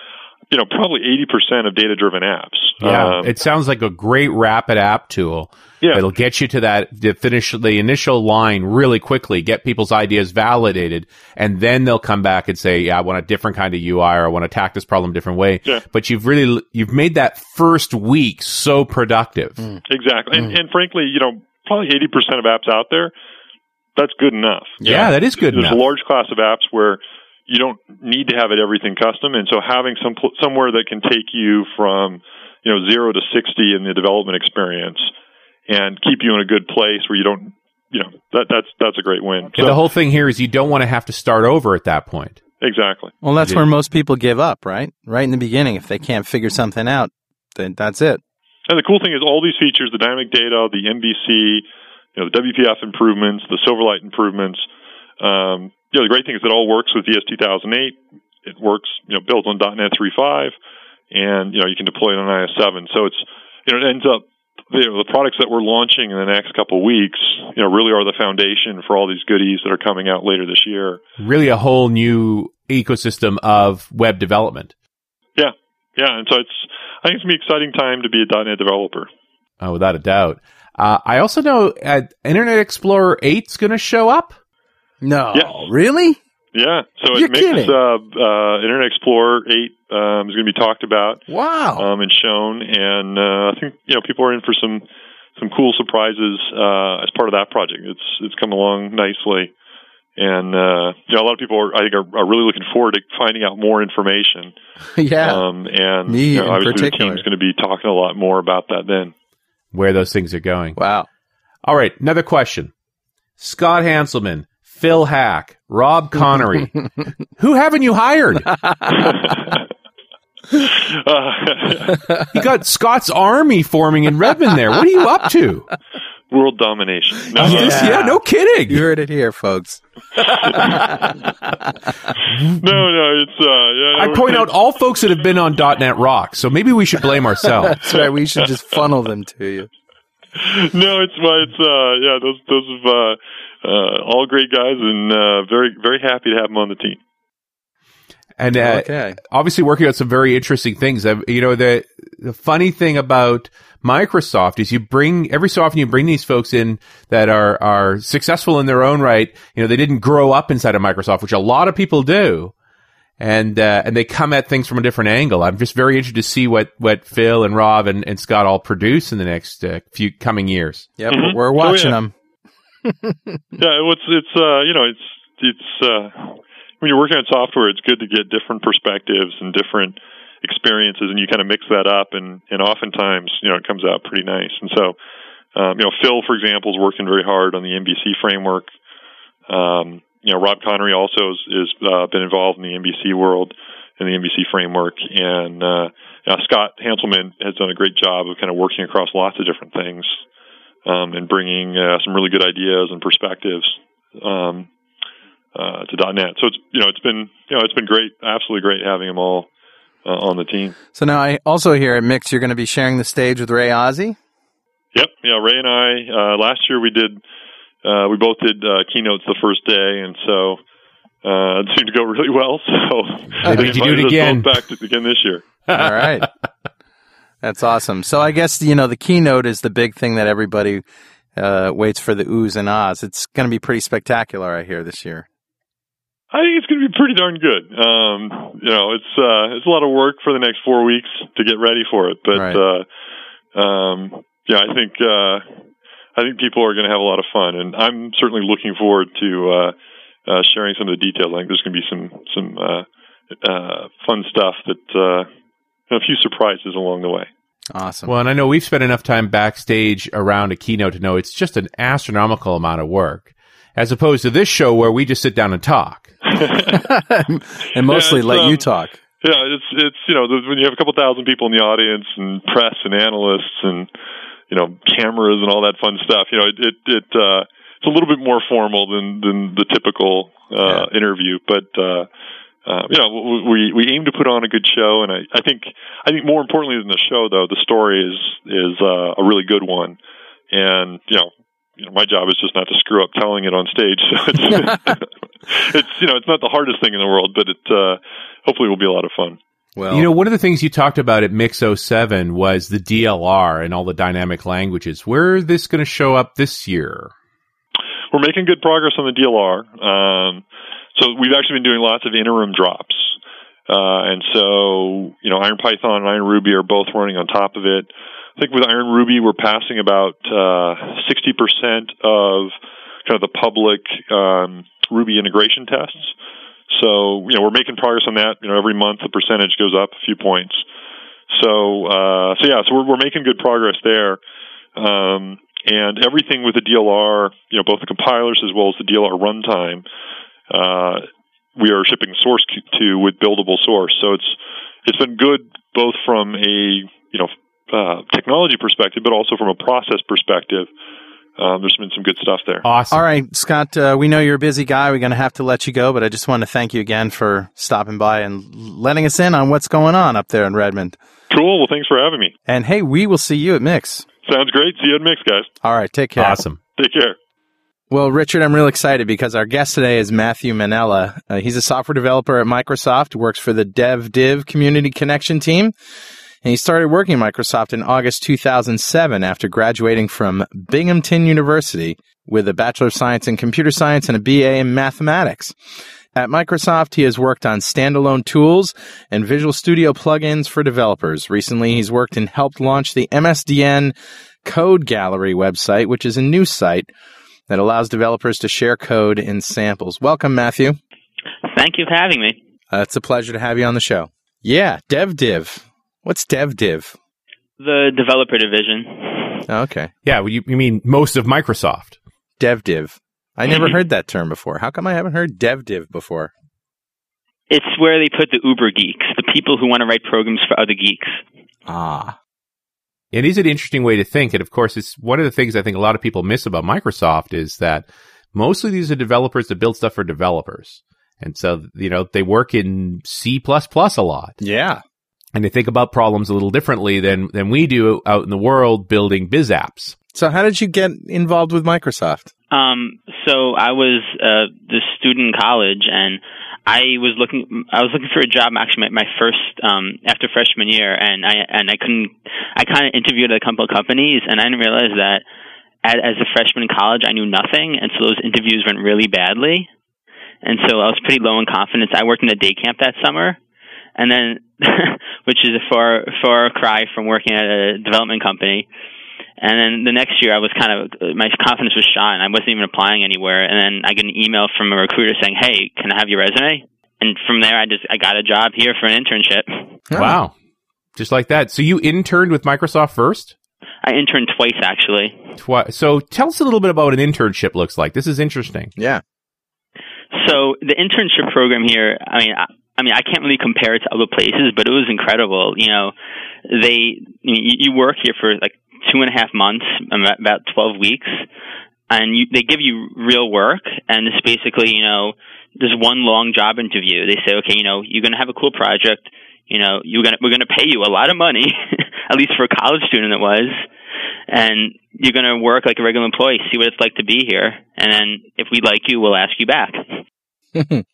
you know probably eighty percent of data driven apps. Yeah. Um, it sounds like a great rapid app tool. Yeah. It'll get you to that the finish the initial line really quickly, get people's ideas validated, and then they'll come back and say, "Yeah, I want a different kind of UI, or I want to attack this problem a different way." Yeah. But you've really you've made that first week so productive. Hmm. exactly, and, hmm. and frankly, you know probably eighty percent of apps out there. That's good enough. Yeah, that is good There's enough. a large class of apps where you don't need to have it everything custom, and so having some pl- somewhere that can take you from you know zero to sixty in the development experience and keep you in a good place where you don't you know that that's that's a great win. Yeah, So- the whole thing here is you don't want to have to start over at that point. exactly. Well, that's Yeah. where most people give up, right? Right in the beginning. If they can't figure something out, then that's it. And the cool thing is all these features, the dynamic data, the MVC, you know, the WPF improvements, the Silverlight improvements. Um, you know, the great thing is it all works with VS 2008. It works, you know, built on .NET 3.5, and you know you can deploy it on IIS 7. So it's you know it ends up you know, the products that we're launching in the next couple of weeks, you know, really are the foundation for all these goodies that are coming out later this year. Really, a whole new ecosystem of web development. Yeah, yeah, and so it's I think it's gonna be an exciting time to be a .NET developer. Oh, without a doubt. Uh, I also know uh, Internet Explorer 8 is going to show up. No, Yes. really? Yeah, so You're it makes kidding. uh, uh, Internet Explorer 8 um, is going to be talked about Wow. um, and shown, and uh, I think you know people are in for some some cool surprises uh, as part of that project. It's it's come along nicely, and uh, you know a lot of people are, I think are, are really looking forward to finding out more information. (laughs) yeah. Um, and Me you know, in obviously particular. the team's going to be talking a lot more about that then. Where those things are going. wow. All right, another question. Scott Hanselman, Phil Haack, Rob Conery. (laughs) Who haven't you hired? (laughs) You got Scott's army forming in Redmond there. What are you up to? world domination. No, Is this- yeah, no kidding. You heard it here, folks. (laughs) no, no, it's uh, yeah. I point out all folks that have been on .NET Rock, so maybe we should blame ourselves. That's right. We should just funnel them to you. no, it's well, it's uh, yeah, those those have uh, all great guys, and uh, very very happy to have them on the team. And uh, Okay. obviously working on some very interesting things. Uh, you know, the the funny thing about Microsoft is you bring every so often you bring these folks in that are are successful in their own right. You know, they didn't grow up inside of Microsoft, which a lot of people do. And uh, and they come at things from a different angle. I'm just very interested to see what, what Phil and Rob and, and Scott all produce in the next uh, few coming years. Yep, Mhm. we're Oh, watching yeah. them. (laughs) Yeah, it's it's uh, you know it's it's uh, when you're working on software, it's good to get different perspectives and different experiences, and you kind of mix that up, and and oftentimes you know it comes out pretty nice. And so, um, you know, Phil, for example, is working very hard on the MVC framework. Um, you know, Rob Conery also has, uh, been involved in the MVC world and the MVC framework, and uh, uh, Scott Hanselman has done a great job of kind of working across lots of different things um, and bringing uh, some really good ideas and perspectives um, uh, to .NET. So it's you know it's been you know it's been great, absolutely great having them all uh, on the team. So now I also hear at Mix you're going to be sharing the stage with Ray Ozzie. Yep, yeah. Ray and I uh, last year we did uh, we both did uh, keynotes the first day, and so uh, it seemed to go (laughs) really well. So Maybe they you do it again. back to, again this year. All right. (laughs) That's awesome. So I guess you know the keynote is the big thing that everybody uh, waits for the oohs and ahs. It's going to be pretty spectacular, I hear this year. I think it's going to be pretty darn good. Um, you know, it's uh, it's a lot of work for the next four weeks to get ready for it, but Right. uh, um, yeah, I think uh, I think people are going to have a lot of fun, and I'm certainly looking forward to uh, uh, sharing some of the details. I think there's going to be some some uh, uh, fun stuff that uh, a few surprises along the way. Awesome. Well, and I know we've spent enough time backstage around a keynote to know it's just an astronomical amount of work, as opposed to this show where we just sit down and talk. (laughs) and mostly it's, let you um, talk. Yeah, it's it's you know the, when you have a couple thousand people in the audience and press and analysts and you know cameras and all that fun stuff. You know, it it, it uh, it's a little bit more formal than than the typical uh, interview, but. Uh, uh, you know, we we aim to put on a good show, and I, I think I think more importantly than the show, though, the story is is uh, a really good one, and you know, you know, my job is just not to screw up telling it on stage. So it's (laughs) (laughs) it's you know, it's not the hardest thing in the world, but it uh, hopefully will be a lot of fun. Well, You know, one of the things you talked about at Mix 07 was the DLR and all the dynamic languages. Where is this going to show up this year? We're making good progress on the DLR. Um, so we've actually been doing lots of interim drops. Uh, and so, you know, IronPython and IronRuby are both running on top of it. I think with IronRuby, we're passing about uh, 60% of kind of the public um, Ruby integration tests. So, you know, we're making progress on that. You know, every month the percentage goes up a few points. So, uh, so yeah, so we're, we're making good progress there. Um, and everything with the DLR, you know, both the compilers as well as the DLR runtime, uh, we are shipping source to with buildable source. So it's it's been good both from a you know uh, technology perspective, but also from a process perspective. Um, there's been some good stuff there. Awesome. All right, Scott, uh, we know you're a busy guy. We're going to have to let you go, but I just want to thank you again for stopping by and letting us in on what's going on up there in Redmond. Cool. Well, thanks for having me. And hey, we will see you at Mix. Sounds great. See you at Mix, guys. All right, take care. Awesome. Take care. Well, Richard, I'm real excited because our guest today is Matthew Manela. Uh, he's a software developer at Microsoft, works for the DevDiv Community Connection team. And he started working at Microsoft in August 2007 after graduating from Binghamton University with a Bachelor of Science in Computer Science and a BA in Mathematics. At Microsoft, he has worked on standalone tools and Visual Studio plugins for developers. Recently, he's worked and helped launch the MSDN Code Gallery website, which is a new site that allows developers to share code in samples. Welcome, Matthew. Thank you for having me. Uh, it's a pleasure to have you on the show. Yeah, DevDiv. What's DevDiv? The developer division. Oh, okay. Yeah, well, you, you mean most of Microsoft. DevDiv. I never heard that term before. How come I haven't heard DevDiv before? It's where they put the uber geeks, the people who want to write programs for other geeks. Ah. It is an interesting way to think. And of course, it's one of the things I think a lot of people miss about Microsoft is that mostly these are developers that build stuff for developers. And so, you know, they work in C a lot. Yeah. And they think about problems a little differently than, than we do out in the world building biz apps. So how did you get involved with Microsoft? Um, so I was uh, the student in college, and I was looking. I was looking for a job. Actually, my, my first um, after freshman year, and I and I couldn't. I kind of interviewed at a couple of companies, and I didn't realize that as, as a freshman in college, I knew nothing, and so those interviews went really badly. And so I was pretty low in confidence. I worked in a day camp that summer, and then, (laughs) which is a far far cry from working at a development company. And then the next year, I was kind of my confidence was shot, and I wasn't even applying anywhere. And then I get an email from a recruiter saying, "Hey, can I have your resume?" And from there, I just I got a job here for an internship. Wow. Just like that. So you interned with Microsoft first? I interned twice actually. Twi- so tell us a little bit about what an internship looks like. This is interesting. Yeah. So the internship program here, I mean, I, I mean, I can't really compare it to other places, but it was incredible. You know, they you, you work here for like two and a half months, um, about twelve weeks, and you, they give you real work, and it's basically you know there's one long job interview. They say, okay, you know, you're going to have a cool project. You know, you're gonna we're gonna pay you a lot of money, (laughs) at least for a college student it was, and you're gonna work like a regular employee, see what it's like to be here, and then if we like you, we'll ask you back. (laughs)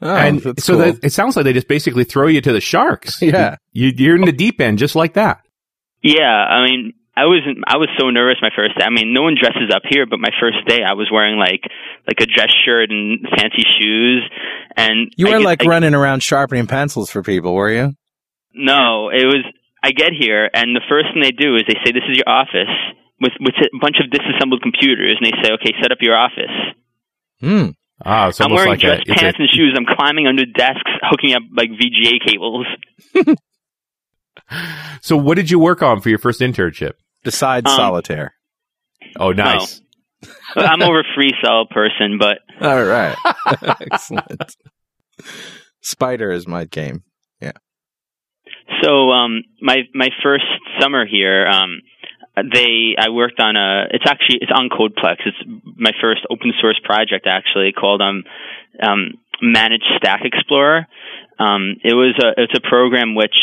Oh, and so cool. that, it sounds like they just basically throw you to the sharks. (laughs) Yeah. You, you're in the deep end just like that. Yeah, I mean, I was I was so nervous my first day. I mean, no one dresses up here, but my first day I was wearing like like a dress shirt and fancy shoes, and you were get- like I- running around sharpening pencils for people, were you? No, it was. I get here, and the first thing they do is they say, "This is your office," with with a bunch of disassembled computers, and they say, "Okay, set up your office." Hmm. Ah, I'm wearing like dress a, pants a- and shoes. I'm climbing under desks, hooking up like VGA cables. (laughs) (laughs) So what did you work on for your first internship? Besides Um, solitaire. Oh, nice. (laughs) I'm over a free cell person, but All right. (laughs) Excellent. Spider is my game. Yeah. So um, my my first summer here, um, they I worked on a. It's actually it's on CodePlex. It's my first open source project actually called um, um, Managed Stack Explorer. Um, it was a it's a program which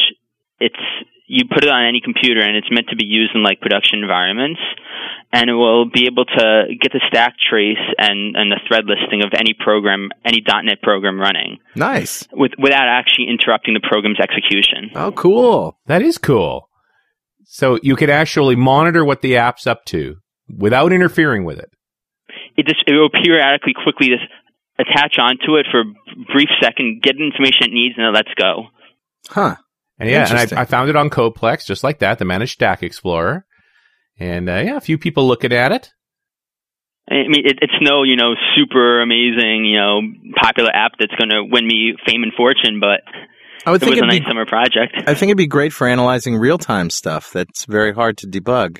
it's you put it on any computer and it's meant to be used in like production environments and it will be able to get the stack trace and, and the thread listing of any program any .NET program running Nice. with, without actually interrupting the program's execution. Oh, cool. That is cool. So you could actually monitor what the app's up to without interfering with it. it just it will periodically quickly just attach onto it for a brief second, get the information it needs, and it lets go. Huh. And yeah, and I, I found it on CodePlex, just like that, the Managed Stack Explorer. And uh, yeah, a few people looking at it. I mean, it, it's no you know super amazing you know popular app that's going to win me fame and fortune, but I would it think was a it'd nice be, summer project. I think it'd be great for analyzing real time stuff that's very hard to debug.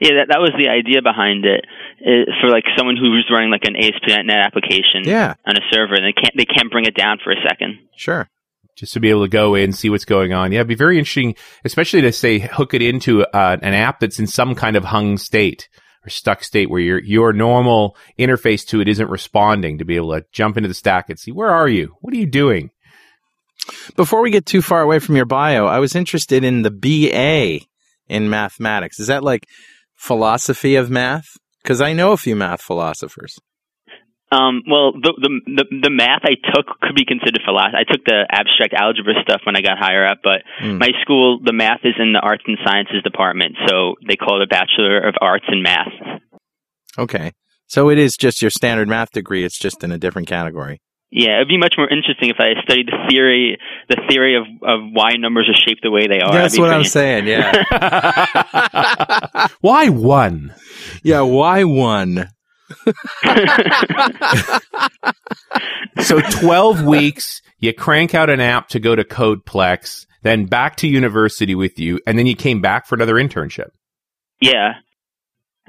Yeah, that that was the idea behind it, it for like someone who's running like an ASP.NET application Yeah, on a server, and they can't they can't bring it down for a second. sure. Just to be able to go in see what's going on. Yeah, it'd be very interesting, especially to say hook it into uh, an app that's in some kind of hung state or stuck state where your your normal interface to it isn't responding. To be able to jump into the stack and see where are you, what are you doing? Before we get too far away from your bio, I was interested in the BA in mathematics. Is that like philosophy of math? Because I know a few math philosophers. Um, well, the, the the the math I took could be considered philosophy. I took the abstract algebra stuff when I got higher up, but Mm. my school, the math is in the arts and sciences department, so they call it a bachelor of arts in math. Okay. So it is just your standard math degree, it's just in a different category. Yeah, it'd be much more interesting if I studied the theory, the theory of, of why numbers are shaped the way they are. That's That'd what I'm saying, yeah. (laughs) Why one? yeah, why one? (laughs) So twelve weeks, you crank out an app to go to Codeplex, then back to university with you, and then you came back for another internship. Yeah.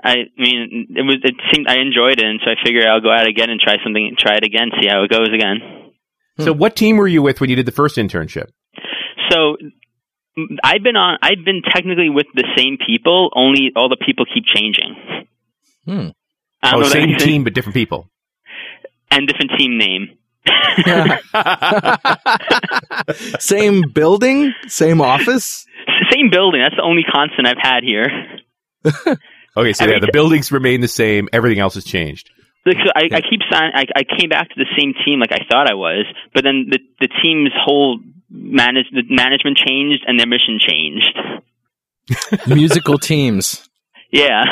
I mean, it was. It seemed I enjoyed it, and so I figured I'll go out again and try something. Try it again, see how it goes again. So what team were you with when you did the first internship? So I've been on. I've been technically with the same people. Only all the people keep changing. Hmm. I don't Oh, know same makes team but different people. and different team name. (laughs) Same building, same office. Same building. That's the only constant I've had here. (laughs) Okay, so Every yeah, the buildings remain the same. Everything else has changed. Like, so I, I keep signing. I, I came back to the same team like I thought I was, but then the the team's whole manage the management changed and their mission changed. (laughs) Musical teams. Yeah.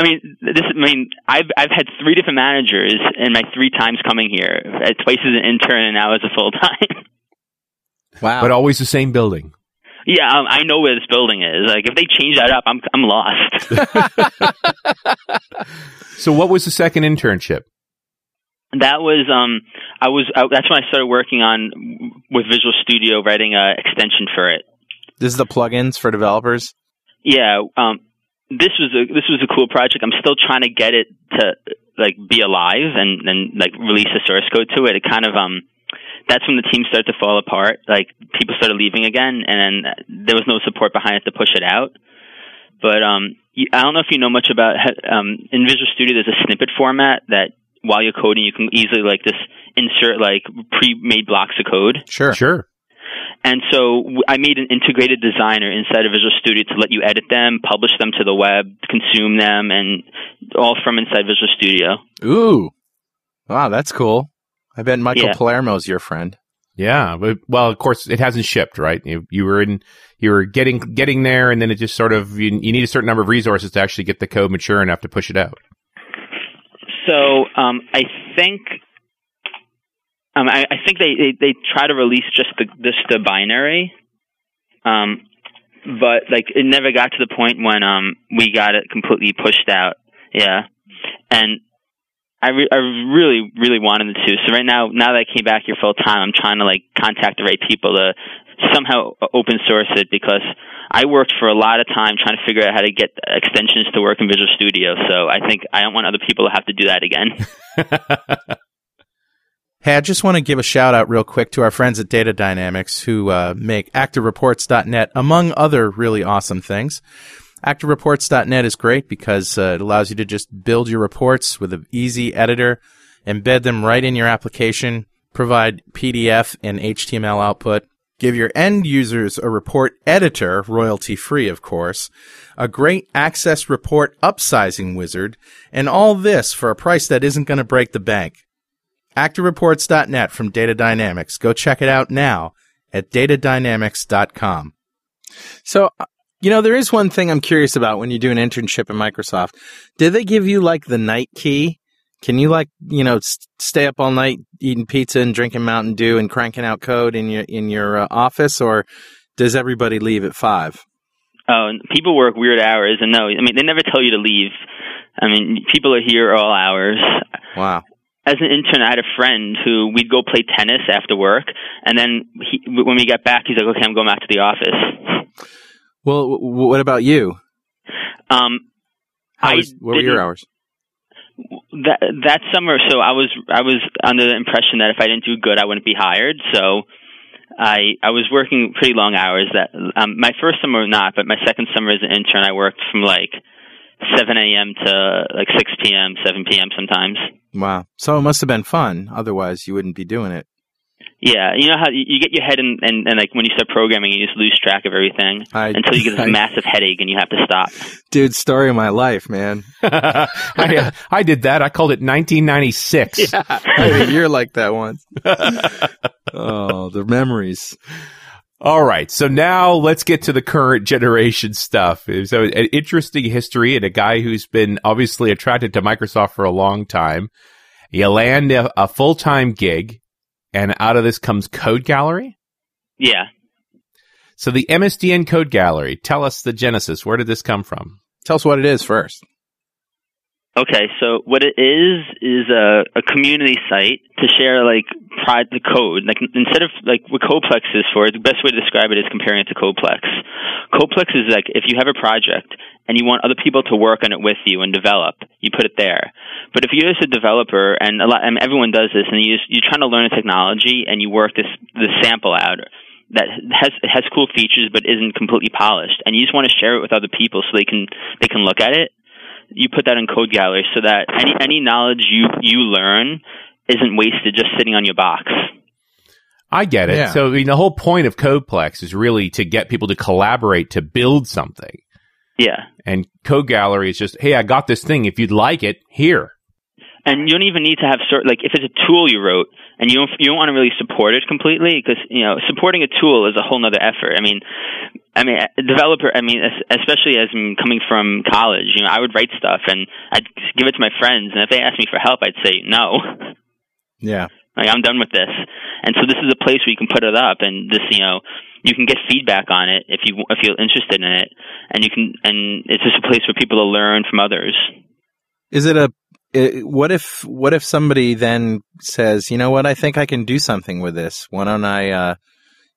I mean, this. I mean, I've I've had three different managers in my three times coming here. Uh, Twice as an intern and now as a full time. (laughs) Wow. But always the same building. yeah, um, I know where this building is. Like, if they change that up, I'm I'm lost. (laughs) (laughs) So what was the second internship? that was um, I was I, that's when I started working on with Visual Studio, writing a extension for it. this is the plugins for developers. Yeah, um, this was a this was a cool project. I'm still trying to get it to like be alive and and like release a source code to it. It kind of um that's when the team started to fall apart. Like people started leaving again, and then there was no support behind it to push it out. But um, I don't know if you know much about um, in Visual Studio. There's a snippet format that while you're coding, you can easily like just insert like pre-made blocks of code. Sure. Sure. And so I made an integrated designer inside of Visual Studio to let you edit them, publish them to the web, consume them, and all from inside Visual Studio. Ooh. Wow, that's cool. I bet Michael Yeah. Palermo's your friend. Yeah, but well, of course, it hasn't shipped, right? You, you were in, you were getting getting there, and then it just sort of you, you need a certain number of resources to actually get the code mature enough to push it out. So um, I think um, I, I think they, they, they try to release just the just the binary, um, but like it never got to the point when um, we got it completely pushed out. Yeah, and I re- I really really wanted to. So right now, now that I came back here full time, I'm trying to like contact the right people to somehow open source it because I worked for a lot of time trying to figure out how to get extensions to work in Visual Studio. So I think I don't want other people to have to do that again. (laughs) Hey, I just want to give a shout out real quick to our friends at Data Dynamics who uh, make ActiveReports.net, among other really awesome things. ActiveReports.net is great because uh, it allows you to just build your reports with an easy editor, embed them right in your application, provide PDF and HTML output, give your end users a report editor, royalty free, of course, a great access report upsizing wizard, and all this for a price that isn't going to break the bank. ActiveReports.net from Data Dynamics. Go check it out now at datadynamics.com. So, uh, you know, there is one thing I'm curious about when you do an internship at Microsoft. Did they give you like the night key? Can you like, you know, stay up all night eating pizza and drinking Mountain Dew and cranking out code in your in your uh, office or does everybody leave at 5? Oh, people work weird hours, and no, I mean they never tell you to leave. I mean, people are here all hours. Wow. As an intern, I had a friend who we'd go play tennis after work, and then he, when we got back, he's like, "Okay, I'm going back to the office." Well, w- what about you? Um, was- what were your hours? that that summer, so I was I was under the impression that if I didn't do good, I wouldn't be hired. So I I was working pretty long hours. That um, my first summer not, but my second summer as an intern, I worked from like 7 a.m. to like 6 p.m., 7 p.m. sometimes. Wow. So it must have been fun. Otherwise, you wouldn't be doing it. Yeah, you know how you you get your head in, and, and like when you start programming, you just lose track of everything I- until you get this (laughs) I- massive headache and you have to stop. Dude, story of my life, man. (laughs) (laughs) I, uh, I did that. I called it 1996. I had a year like that once. oh, the memories. All right. So now let's get to the current generation stuff. So an interesting history and a guy who's been obviously attracted to Microsoft for a long time. You land a, a full time gig and out of this comes Code Gallery. Yeah. So the MSDN Code Gallery, tell us the genesis. Where did this come from? Tell us what it is first. Okay, so what it is is a, a community site to share like pride the code. Like instead of like what CodePlex is for, the best way to describe it is comparing it to CodePlex. CodePlex is like if you have a project and you want other people to work on it with you and develop, you put it there. But if you're just a developer and a lot, and everyone does this, and you just, you're trying to learn a technology and you work this this sample out, that has has cool features but isn't completely polished, and you just want to share it with other people so they can they can look at it. You put that in Code Gallery so that any any knowledge you you learn isn't wasted just sitting on your box. I get it. Yeah. So I mean, the whole point of Codeplex is really to get people to collaborate to build something. Yeah. And Code Gallery is just, hey, I got this thing. If you'd like it, here. And you don't even need to have cert- like if it's a tool you wrote and you don't you don't want to really support it completely because you know supporting a tool is a whole nother effort. I mean, I mean, a developer. I mean, especially as I'm coming from college, you know, I would write stuff and I'd give it to my friends, and if they asked me for help, I'd say no. Yeah. (laughs) Like I'm done with this, and so this is a place where you can put it up, and this, you know, you can get feedback on it if you if you're interested in it, and you can, and it's just a place for people to learn from others. Is it a i- what if what if somebody then says, you know what, I think I can do something with this. Why don't I, uh,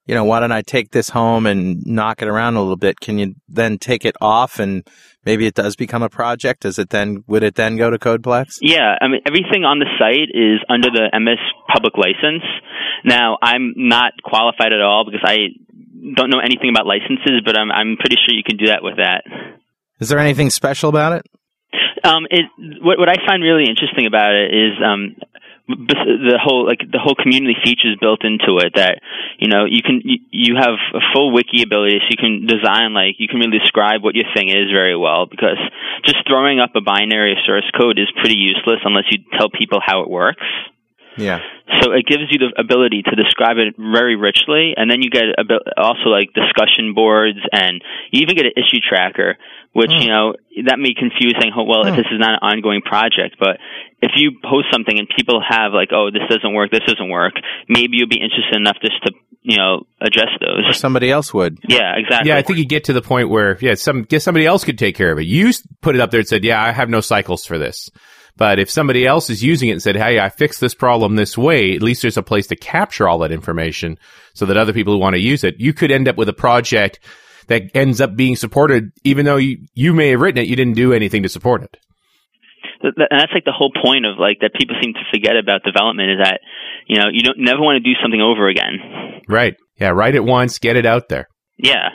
you know, why don't I take this home and knock it around a little bit? Can you then take it off and maybe it does become a project? Does it then would it then go to Codeplex? Yeah, I mean everything on the site is under the MS public license. Now I'm not qualified at all because I don't know anything about licenses, but I'm I'm pretty sure you can do that with that. Is there anything special about it? Um, it what what I find really interesting about it is um the whole like the whole community features built into it that you know you can you, you have a full wiki ability so you can design like you can really describe what your thing is very well because just throwing up a binary source code is pretty useless unless you tell people how it works Yeah. so it gives you the ability to describe it very richly, and then you get also like discussion boards, and you even get an issue tracker, which hmm. you know that may confuse saying, oh, well, if hmm. this is not an ongoing project, but if you post something and people have like, oh, this doesn't work, this doesn't work, maybe you'll be interested enough just to you know address those. Or somebody else would. Yeah, exactly. Yeah, I think you get to the point where yeah, some guess somebody else could take care of it. You put it up there and said, "Yeah, I have no cycles for this." But if somebody else is using it and said, "Hey, I fixed this problem this way," at least there's a place to capture all that information so that other people who want to use it, you could end up with a project that ends up being supported, even though you you may have written it, you didn't do anything to support it. And that's like the whole point of like that people seem to forget about development is that you know you don't never want to do something over again. Right? Yeah, write it once, get it out there. Yeah.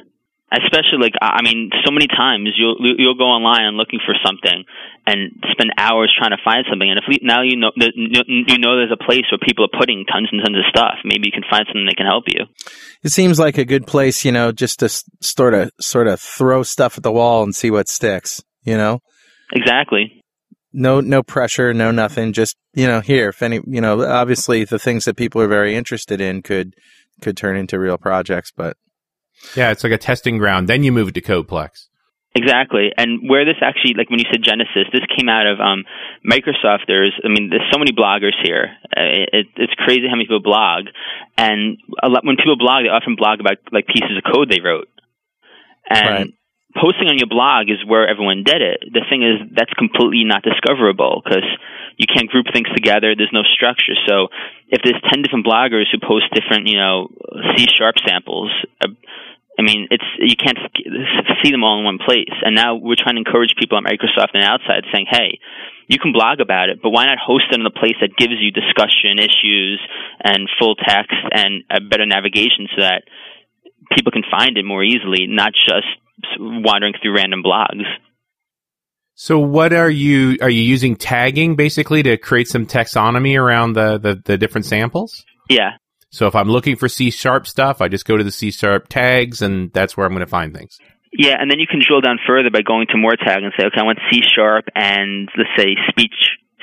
Especially like I mean, so many times you'll you'll go online looking for something and spend hours trying to find something, and if we, now you know you know there's a place where people are putting tons and tons of stuff, maybe you can find something that can help you. It seems like a good place, you know, just to sort of sort of throw stuff at the wall and see what sticks. You know, Exactly. no no pressure, no nothing. Just you know, here if any, you know, obviously the things that people are very interested in could could turn into real projects. But Yeah, it's like a testing ground. Then you move it to Codeplex. Exactly, and where this actually, like when you said Genesis, this came out of um, Microsoft. There's, I mean, there's so many bloggers here. Uh, it, it's crazy how many people blog, and a lot, when people blog, they often blog about like pieces of code they wrote, and Right. posting on your blog is where everyone did it. The thing is, that's completely not discoverable because you can't group things together. There's no structure. So if there's ten different bloggers who post different, you know, C sharp samples. Uh, I mean, it's you can't see them all in one place. And now we're trying to encourage people at Microsoft and outside, saying, "Hey, you can blog about it, but why not host it in a place that gives you discussion issues and full text and a better navigation, so that people can find it more easily, not just wandering through random blogs." So what are you are you using tagging basically to create some taxonomy around the, the, the different samples? Yeah, So if I'm looking for C sharp stuff, I just go to the C sharp tags and that's where I'm going to find things. Yeah, and then you can drill down further by going to more tag and say, okay, I want C sharp and let's say speech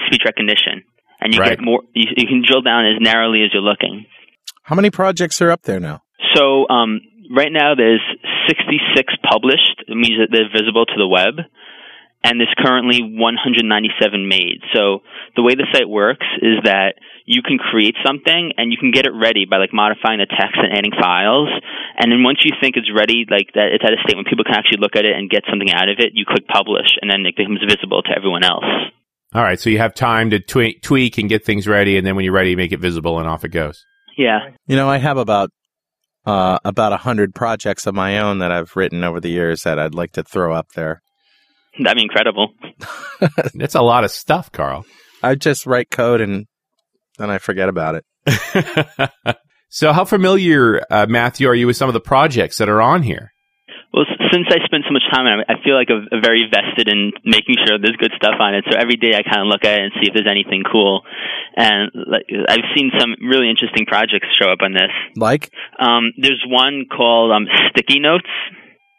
speech recognition, and you Right. get more. You, you can drill down as narrowly as you're looking. how many projects are up there now? So um, right now there's 66 published. It means that they're visible to the web, and there's currently 197 made. So the way the site works is that you can create something and you can get it ready by like modifying the text and adding files. And then once you think it's ready, like that it's at a state when people can actually look at it and get something out of it, you click publish, and then it becomes visible to everyone else. All right, so you have time to tweak, tweak and get things ready, and then when you're ready, make it visible, and off it goes. Yeah. You know, I have about uh, about a hundred projects of my own that I've written over the years that I'd like to throw up there. (laughs) That'd be incredible. (laughs) That's a lot of stuff, Carl. I just write code and then I forget about it. (laughs) So, how familiar, uh, Matthew, are you with some of the projects that are on here? Well, s- since I spend so much time on it, I feel like I'm I'm very vested in making sure there's good stuff on it. So every day I kind of look at it and see if there's anything cool. And like, I've seen some really interesting projects show up on this. Like? Um, there's one called um, Sticky Notes.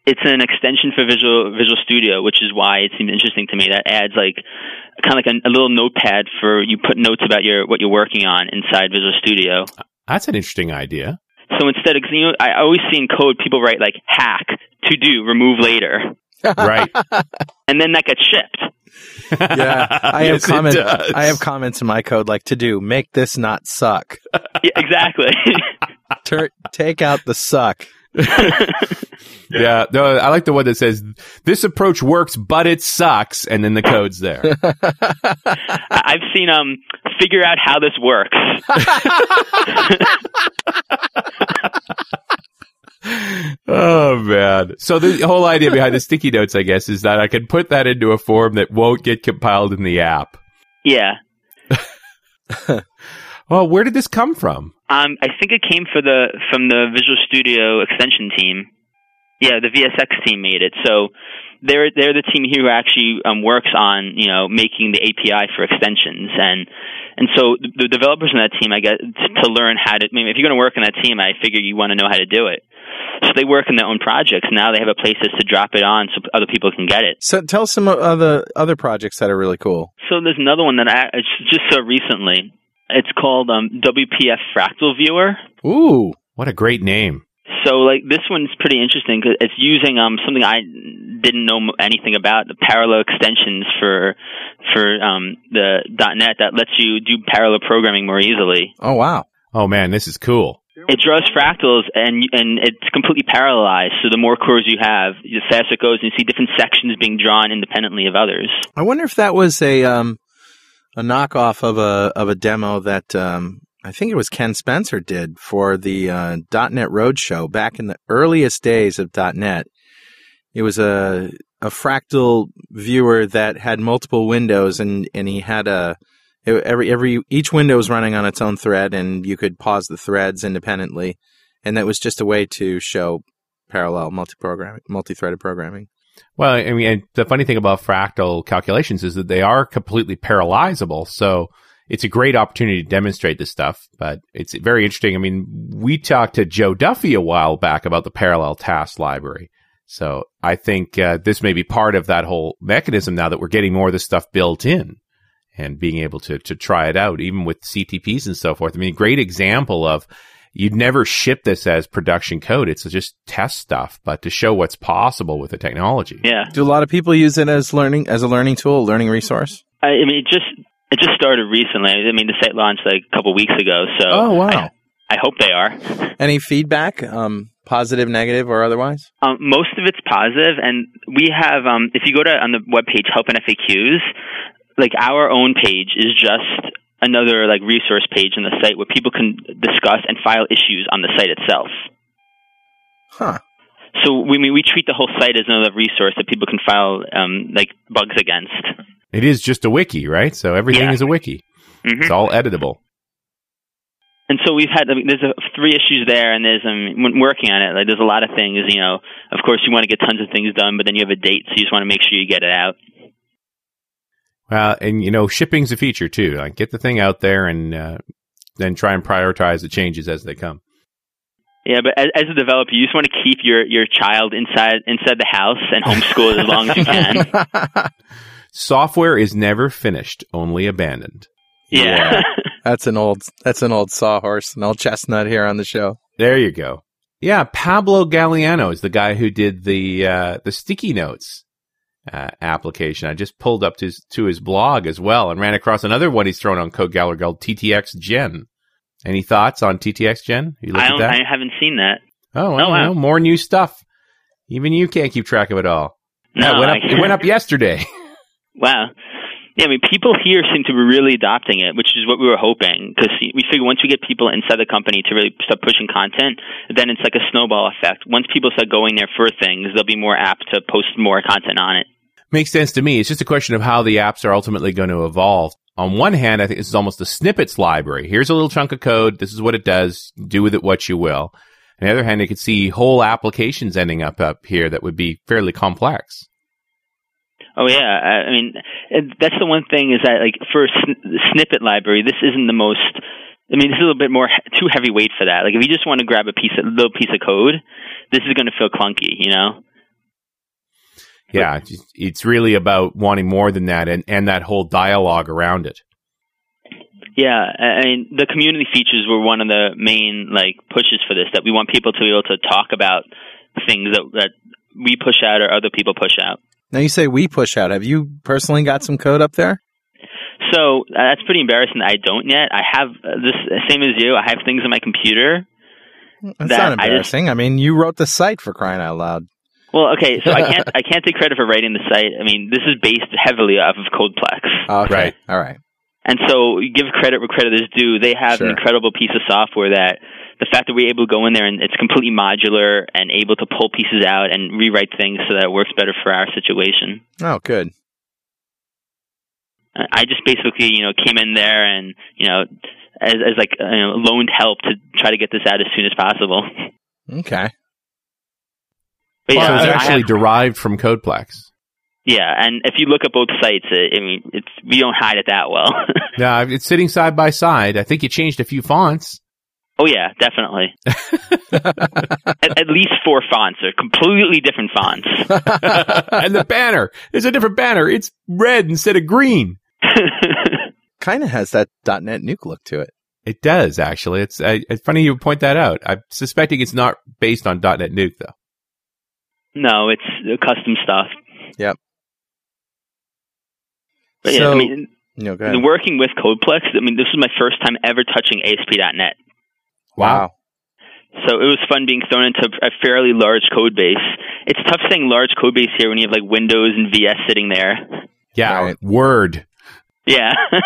It's an extension for Visual Visual Studio, which is why it seemed interesting to me. That adds like kind of like a, a little notepad for you put notes about your what you're working on inside Visual Studio. That's an interesting idea. So instead of you know, I always see in code people write like hack to do remove later, Right. (laughs) and then that gets shipped. Yeah, I (laughs) have Yes, it comment. I have comments in my code like to do make this not suck. (laughs) Yeah, exactly. Tur- take out the suck. (laughs) yeah. No, I like the one that says, this approach works, but it sucks. And then the code's there. (laughs) I've seen um figure out how this works. (laughs) oh, man. So the whole idea behind the sticky notes, I guess, is that I can put that into a form that won't get compiled in the app. yeah. Well, where did this come from? Um, I think it came for the from the Visual Studio extension team. Yeah, the VSX team made it. So they're they're the team here who actually um, works on you know making the API for extensions and and so the, the developers in that team I get to, to learn how to. I mean, if you're going to work in that team, I figure you want to know how to do it. So they work in their own projects. Now they have a place to drop it on so other people can get it. So tell us some other other projects that are really cool. So there's another one that I it's just saw recently. It's called um, WPF Fractal Viewer. Ooh, What a great name. So like this one's pretty interesting because it's using um something I didn't know anything about the parallel extensions for for um the .NET that lets you do parallel programming more easily. oh wow. Oh, man, this is cool. It draws fractals and and it's completely parallelized. So the more cores you have, the faster it goes, and you see different sections being drawn independently of others. I wonder if that was a um a knockoff of a of a demo that um I think it was Ken Spencer did for the uh, .NET Roadshow back in the earliest days of .NET. It was a a fractal viewer that had multiple windows, and and he had a every every each window was running on its own thread, and you could pause the threads independently, and that was just a way to show parallel multi-programming, multi-threaded programming. Well, I mean, the funny thing about fractal calculations is that they are completely parallelizable. So it's a great opportunity to demonstrate this stuff, but it's very interesting. I mean, we talked to Joe Duffy a while back about the parallel task library. So I think uh, this may be part of that whole mechanism now that we're getting more of this stuff built in and being able to, to try it out, even with CTPs and so forth. I mean, great example of you'd never ship this as production code. It's just test stuff, but to show what's possible with the technology. Yeah, Do a lot of people use it as learning as a learning tool, a learning resource? I, I mean it just it just started recently. I mean the site launched like a couple weeks ago. So Oh, wow. I, I hope they are. (laughs) Any feedback, um, positive, negative, or otherwise? Um, most of it's positive, and we have. Um, if you go to on the webpage Help and FAQs, like our own page is just another like resource page in the site where people can discuss and file issues on the site itself. Huh. So we I mean we treat the whole site as another resource that people can file um, like bugs against. It is just a wiki, right? So everything Yeah. is a wiki. Mhm. It's all editable. And so we've had I mean, there's a, three issues there, and there's um, when working on it. Like there's a lot of things. You know, of course you want to get tons of things done, but then you have a date, so you just want to make sure you get it out. Well, and you know, shipping's a feature too. Like get the thing out there and uh, then try and prioritize the changes as they come. Yeah, but as, as a developer, you just want to keep your, your child inside inside the house and homeschool as long as you can. (laughs) Software is never finished, only abandoned. Yeah. (laughs) That's an old that's an old sawhorse, an old chestnut here on the show. There you go. Yeah, Pablo Galiano is the guy who did the uh, the sticky notes uh, application. I just pulled up to his, to his blog as well and ran across another one he's thrown on Code Gallery called TTX Gen. Any thoughts on TTX Gen? You I at don't. that? I haven't seen that. oh, well, oh, wow. know, more new stuff. Even you can't keep track of it all. No, Yeah, it went up, it went up yesterday. (laughs) (laughs) Wow. Yeah, I mean, people here seem to be really adopting it, which is what we were hoping. Because we figure once we get people inside the company to really start pushing content, then it's like a snowball effect. Once people start going there for things, they'll be more apt to post more content on it. Makes sense to me. It's just a question of how the apps are ultimately going to evolve. on one hand, I think this is almost a snippets library. Here's a little chunk of code. This is what it does. Do with it what you will. On the other hand, I could see whole applications ending up up here that would be fairly complex. Oh yeah, I mean that's the one thing is that like for a sn- snippet library, this isn't the most. I mean, this is a little bit more too heavyweight for that. Like if you just want to grab a piece of little piece of code, this is going to feel clunky, you know. Yeah, it's- it's really about wanting more than that and, and that whole dialogue around it. Yeah, I I mean the community features were one of the main like pushes for this. That we want people to be able to talk about things that that we push out or other people push out. Now you say we push out. Have you personally got some code up there? So uh, that's pretty embarrassing that I don't yet. I have uh, this same as you. I have things on my computer. That's That- not I just- embarrassing. I, mean, you wrote the site for crying out loud. Well, okay, so I can't (laughs) I can't take credit for writing the site. I mean, this is based heavily off of CodePlex, oh, Okay. Right. All right. and so give credit where credit is due. They have Sure. an incredible piece of software that the fact that we're able to go in there and it's completely modular and able to pull pieces out and rewrite things so that it works better for our situation. Oh, good. I I just basically, you know, came in there and, you know, as, as like, you know, loaned help to try to get this out as soon as possible. Okay. But yeah, so it's I actually have- derived from CodePlex. yeah, and if you look at both sites, uh, I mean, it's we don't hide it that well. (laughs) Yeah, it's sitting side by side. I think you changed a few fonts. oh yeah, definitely. (laughs) at, at least four fonts are completely different fonts. (laughs) and the banner. There's a different banner. It's red instead of green. Kind of has that DotNetNuke look to it. It does actually. It's I, it's funny you point that out. I'm suspecting it's not based on DotNetNuke though. No, it's uh, custom stuff. Yep. But yeah, So- I mean, No, go ahead. working with CodePlex, I mean, this was my first time ever touching ASP.NET. Wow. So it was fun being thrown into a fairly large code base. It's tough saying large code base here when you have like Windows and VS sitting there. Yeah, Right. Word. Yeah. (laughs)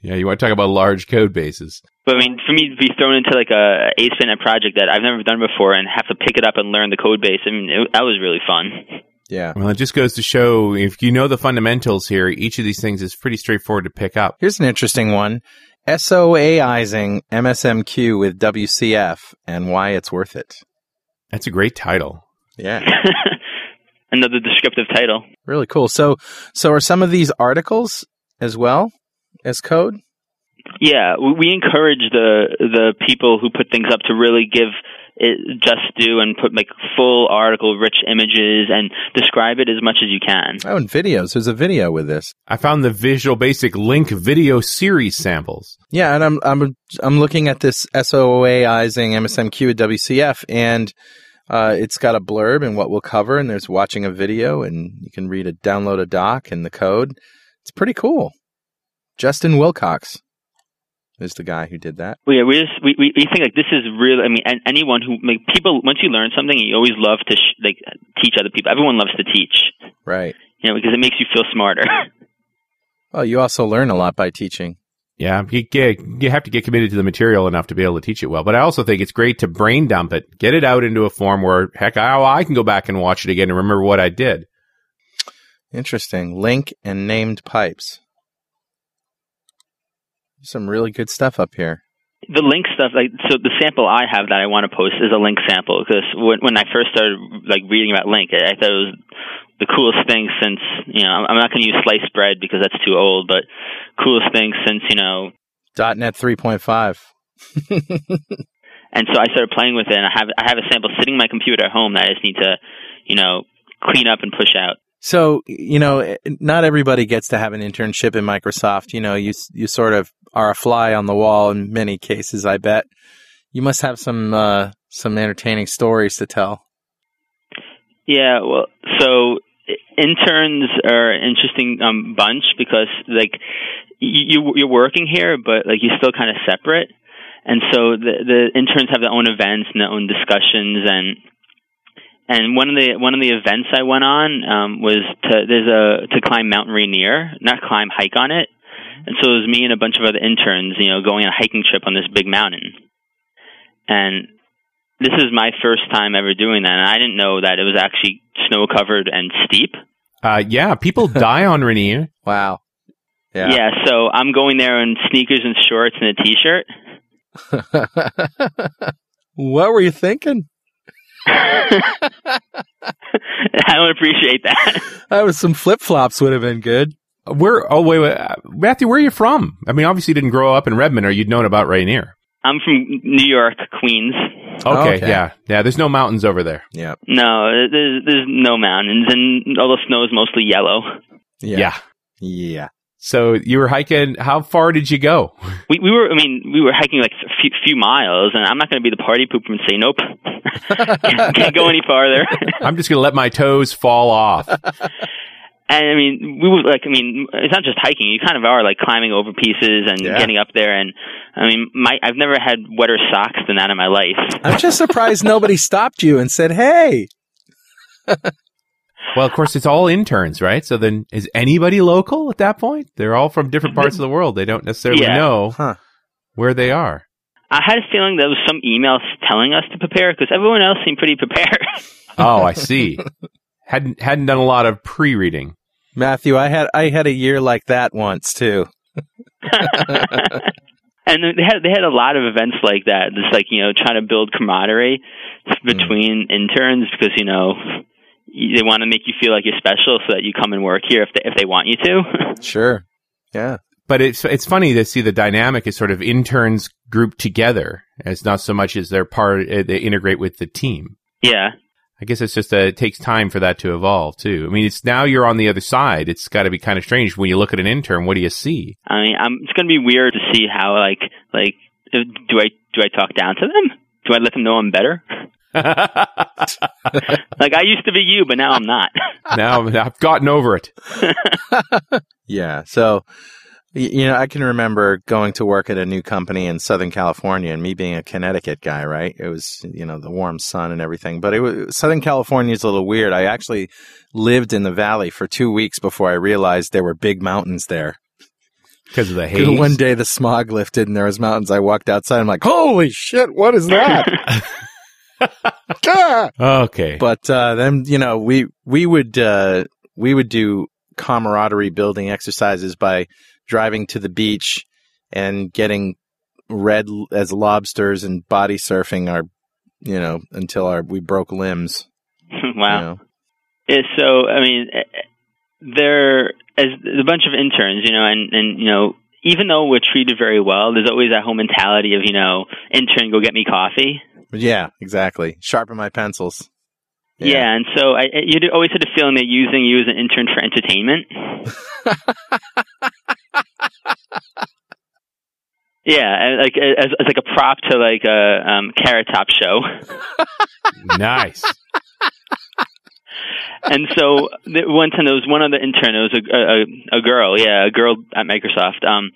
Yeah, you want to talk about large code bases. But I mean, for me to be thrown into like a ASP.NET project that I've never done before and have to pick it up and learn the code base, I mean, it, that was really fun. Yeah. Well, it just goes to show if you know the fundamentals here, each of these things is pretty straightforward to pick up. Here's an interesting one. SOAizing MSMQ with WCF and why it's worth it. That's a great title. Yeah. (laughs) Another descriptive title. Really cool. So, so are some of these articles as well as code? Yeah, we, we encourage the the people who put things up to really give it just do and put like full article, rich images, and describe it as much as you can. Oh, and videos. There's a video with this. I found the Visual Basic LINQ video series samples. Yeah, and I'm I'm I'm looking at this SOAizing MSMQ at WCF, and uh, it's got a blurb and what we'll cover, and there's watching a video, and you can read a download a doc and the code. It's pretty cool. Justin Wilcox is the guy who did that. Well, yeah, we just we, we we think like this is real. I mean, and anyone who like people once you learn something, you always love to sh- like teach other people. Everyone loves to teach, Right. you know, because it makes you feel smarter. (laughs) Well, you also learn a lot by teaching. Yeah, you, get, you have to get committed to the material enough to be able to teach it well. But I also think it's great to brain dump it, get it out into a form where, heck, I, oh, I can go back and watch it again and remember what I did. Interesting. LINQ and named pipes. Some really good stuff up here. the LINQ stuff, like so, the sample I have that I want to post is a LINQ sample because when when I first started like reading about LINQ, I, I thought it was the coolest thing since you know I'm not going to use sliced bread because that's too old, but coolest thing since you know. .NET 3.5. (laughs) And so I started playing with it, and I have I have a sample sitting in my computer at home that I just need to, you know, clean up and push out. So, you know, not everybody gets to have an internship in Microsoft. You know, you you sort of are a fly on the wall in many cases, I bet. You must have some uh, some entertaining stories to tell. Yeah, well, so interns are an interesting um, bunch because like you you- you're working here, but like you're still kind of separate, and so the the interns have their own events and their own discussions and. And one of the one of the events I went on um, was to there's a to climb Mount Rainier, not climb, hike on it. And so it was me and a bunch of other interns, you know, going on a hiking trip on this big mountain. And this is my first time ever doing that, and I didn't know that it was actually snow covered and steep. Uh, yeah, people (laughs) die on Rainier. Wow. Yeah. yeah, so I'm going there in sneakers and shorts and a t-shirt. (laughs) what were you thinking? (laughs) I don't appreciate that. That was some flip flops would have been good. Where? Oh wait, wait, uh, Matthew, where are you from? I mean, obviously, you didn't grow up in Redmond, or you'd known about Rainier. I'm from New York, Queens. Okay, Okay. yeah, yeah. There's no mountains over there. Yeah. No, there's there's no mountains, and all the snow is mostly yellow. Yeah. Yeah. So you were hiking. How far did you go? We we were, I mean, we were hiking like a few, few miles, and I'm not going to be the party pooper and say nope, (laughs) can't go any farther. (laughs) I'm just gonna let my toes fall off. (laughs) And I mean, we were like, I mean, it's not just hiking. You kind of are like climbing over pieces and Yeah. getting up there. And I mean, my I've never had wetter socks than that in my life. I'm just surprised nobody (laughs) stopped you and said, "Hey." (laughs) Well, of course, it's all interns, right? So then, is anybody local at that point? They're all from different parts of the world. They don't necessarily Yeah. know Huh. where they are. I had a feeling there was some email telling us to prepare because everyone else seemed pretty prepared. Oh, I (laughs) see. hadn't hadn't done a lot of pre-reading. Matthew, I had I had a year like that once too. (laughs) and they had they had a lot of events like that. Just like you know, trying to build camaraderie between interns because you know they want to make you feel like you're special, so that you come and work here if they if they want you to. (laughs) Sure. Yeah. But it's it's funny to see the dynamic is sort of interns grouped together. It's not so much as they're part uh, they integrate with the team. yeah, I guess it's just uh it takes time for that to evolve too. I mean, it's now you're on the other side. It's got to be kind of strange when you look at an intern. What do you see? I mean, I'm, it's going to be weird to see how like like uh, do I do I talk down to them? Do I let them know I'm better? (laughs) Like I used to be you, but now I'm not. now I've gotten over it. (laughs) (laughs) Yeah. So, y- you know, I can remember going to work at a new company in Southern California and me being a Connecticut guy, right? It was, you know, the warm sun and everything. But it was, Southern California is a little weird. I actually lived in the valley for two weeks before I realized there were big mountains there. Because of the (laughs) haze. One day the smog lifted and there was mountains. I walked outside. I'm like, holy shit, what is that? (laughs) Ah! Okay. but uh, then you know we we would uh, we would do camaraderie building exercises by driving to the beach and getting red as lobsters and body surfing our you know until our we broke limbs. (laughs) you wow. know. Yeah, so I mean, eh, eh, there as a bunch of interns, you know, and and you know, even though we're treated very well, there's always that whole mentality of you know, intern, go get me coffee. Yeah, exactly. Sharpen my pencils. Yeah, and so I, I- you always had a feeling they're using you as an intern for entertainment. (laughs) yeah, and like as, as like a prop to like a um, Carrot Top show. (laughs) nice. and so there, one time there was one other intern. It was a, a a girl, yeah, a girl at Microsoft. Um,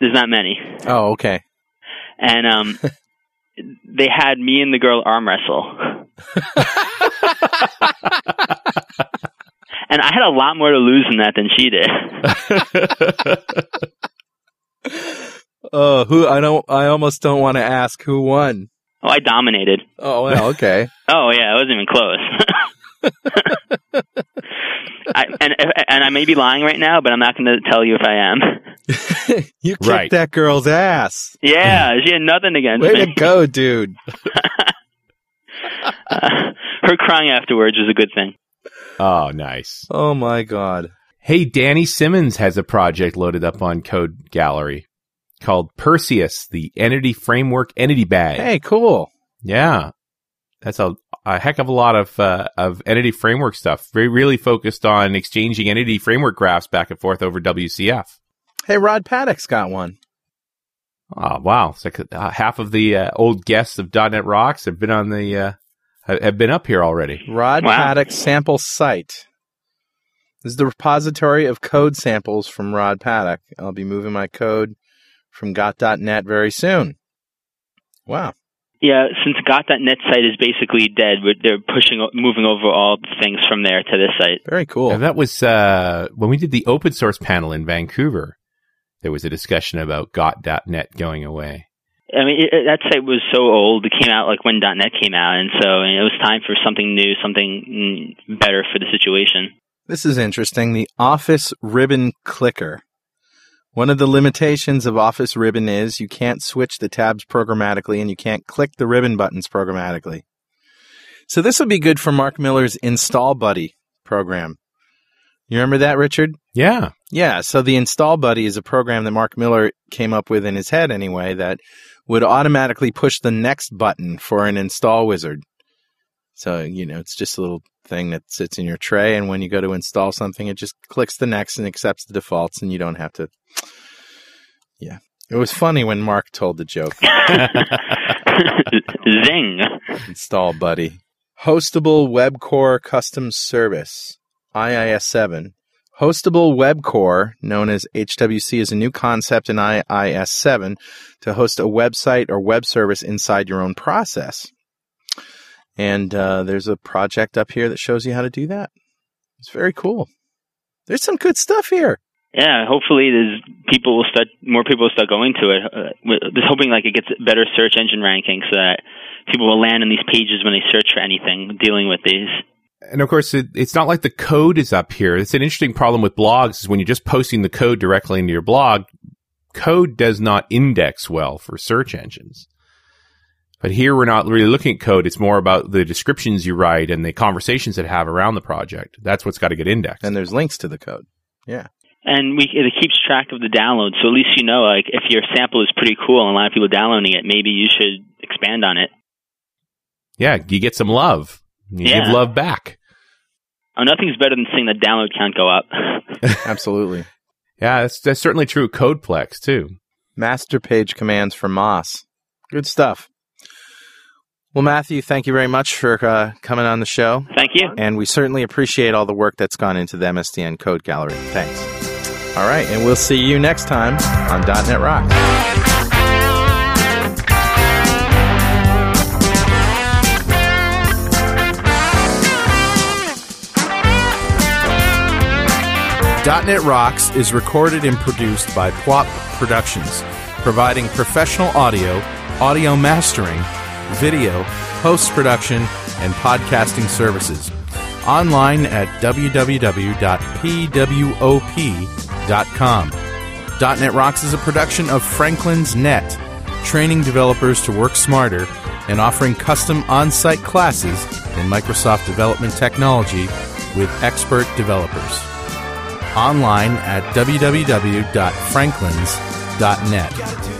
there's not many, Oh, okay. and um, (laughs) they had me and the girl arm wrestle. (laughs) and I had a lot more to lose in that than she did. Oh, who I don't. I almost don't want to ask who won. Oh, I dominated. Oh, well, okay. (laughs) Oh yeah, it wasn't even close. (laughs) I, and and I may be lying right now, but I'm not going to tell you if I am. (laughs) you kicked Right. that girl's ass. Yeah, she had nothing against Way me. Way to go, dude. Uh, her crying afterwards was a good thing. oh, nice. Oh my god. Hey, Danny Simmons has a project loaded up on Code Gallery called Perseus, the Entity Framework Entity Bag. Hey, cool. Yeah. That's a, a heck of a lot of uh, of entity framework stuff. Very really focused on exchanging entity framework graphs back and forth over WCF. Hey, Rod Paddock's got one. Oh, wow. It's like uh, half of the uh, old guests of .NET Rocks have been on the uh, have been up here already. Rod Wow. Paddock sample site. This is the repository of code samples from Rod Paddock. I'll be moving my code from GotDotNet very soon. Wow. Yeah, since GotDotNet site is basically dead, they're pushing, moving over all the things from there to this site. Very cool. Yeah, that was uh, when we did the open source panel in Vancouver. There was a discussion about GotDotNet going away. I mean, it, it- that site was so old. It came out like when .net came out, and so it was time for something new, something better for the situation. This is interesting. The Office Ribbon Clicker. One of the limitations of Office Ribbon is you can't switch the tabs programmatically and you can't click the ribbon buttons programmatically. So this would be good for Mark Miller's Install Buddy program. You remember that, Richard? Yeah. Yeah, so the Install Buddy is a program that Mark Miller came up with in his head anyway that would automatically push the next button for an install wizard. So, you know, it's just a little thing that sits in your tray and when you go to install something it just clicks the next and accepts the defaults and you don't have to Yeah. It was funny when Mark told the joke. (laughs) Zing. install buddy. Hostable Web Core Custom Service, IIS 7. Hostable Web Core, known as HWC, is a new concept in IIS 7 to host a website or web service inside your own process. And uh, there's a project up here that shows you how to do that. It's very cool. There's some good stuff here. Yeah, hopefully there's people will start more people will start going to it. Uh, we're just hoping like it gets better search engine ranking so that people will land on these pages when they search for anything dealing with these. And of course, it, it's not like the code is up here. It's an interesting problem with blogs is when you're just posting the code directly into your blog, code does not index well for search engines. But here we're not really looking at code. It's more about the descriptions you write and the conversations that have around the project. That's what's got to get indexed. And there's links to the code. Yeah. And we it keeps track of the download, so at least you know like if your sample is pretty cool and a lot of people downloading it, maybe you should expand on it. yeah, you get some love. You Yeah. give love back. Oh, nothing's better than seeing the download count go up. (laughs) Absolutely. Yeah, that's, that's certainly true. CodePlex too. Master page commands for MOSS. Good stuff. Well, Matthew, thank you very much for uh, coming on the show. Thank you. And we certainly appreciate all the work that's gone into the MSDN Code Gallery. Thanks. All right, and we'll see you next time on .NET Rocks. .NET Rocks is recorded and produced by PWOP Productions, providing professional audio, audio mastering, video, post-production, and podcasting services. Online at www.pwop.com. .NET Rocks is a production of Franklin's Net, training developers to work smarter and offering custom on-site classes in Microsoft development technology with expert developers online at www.franklins.net.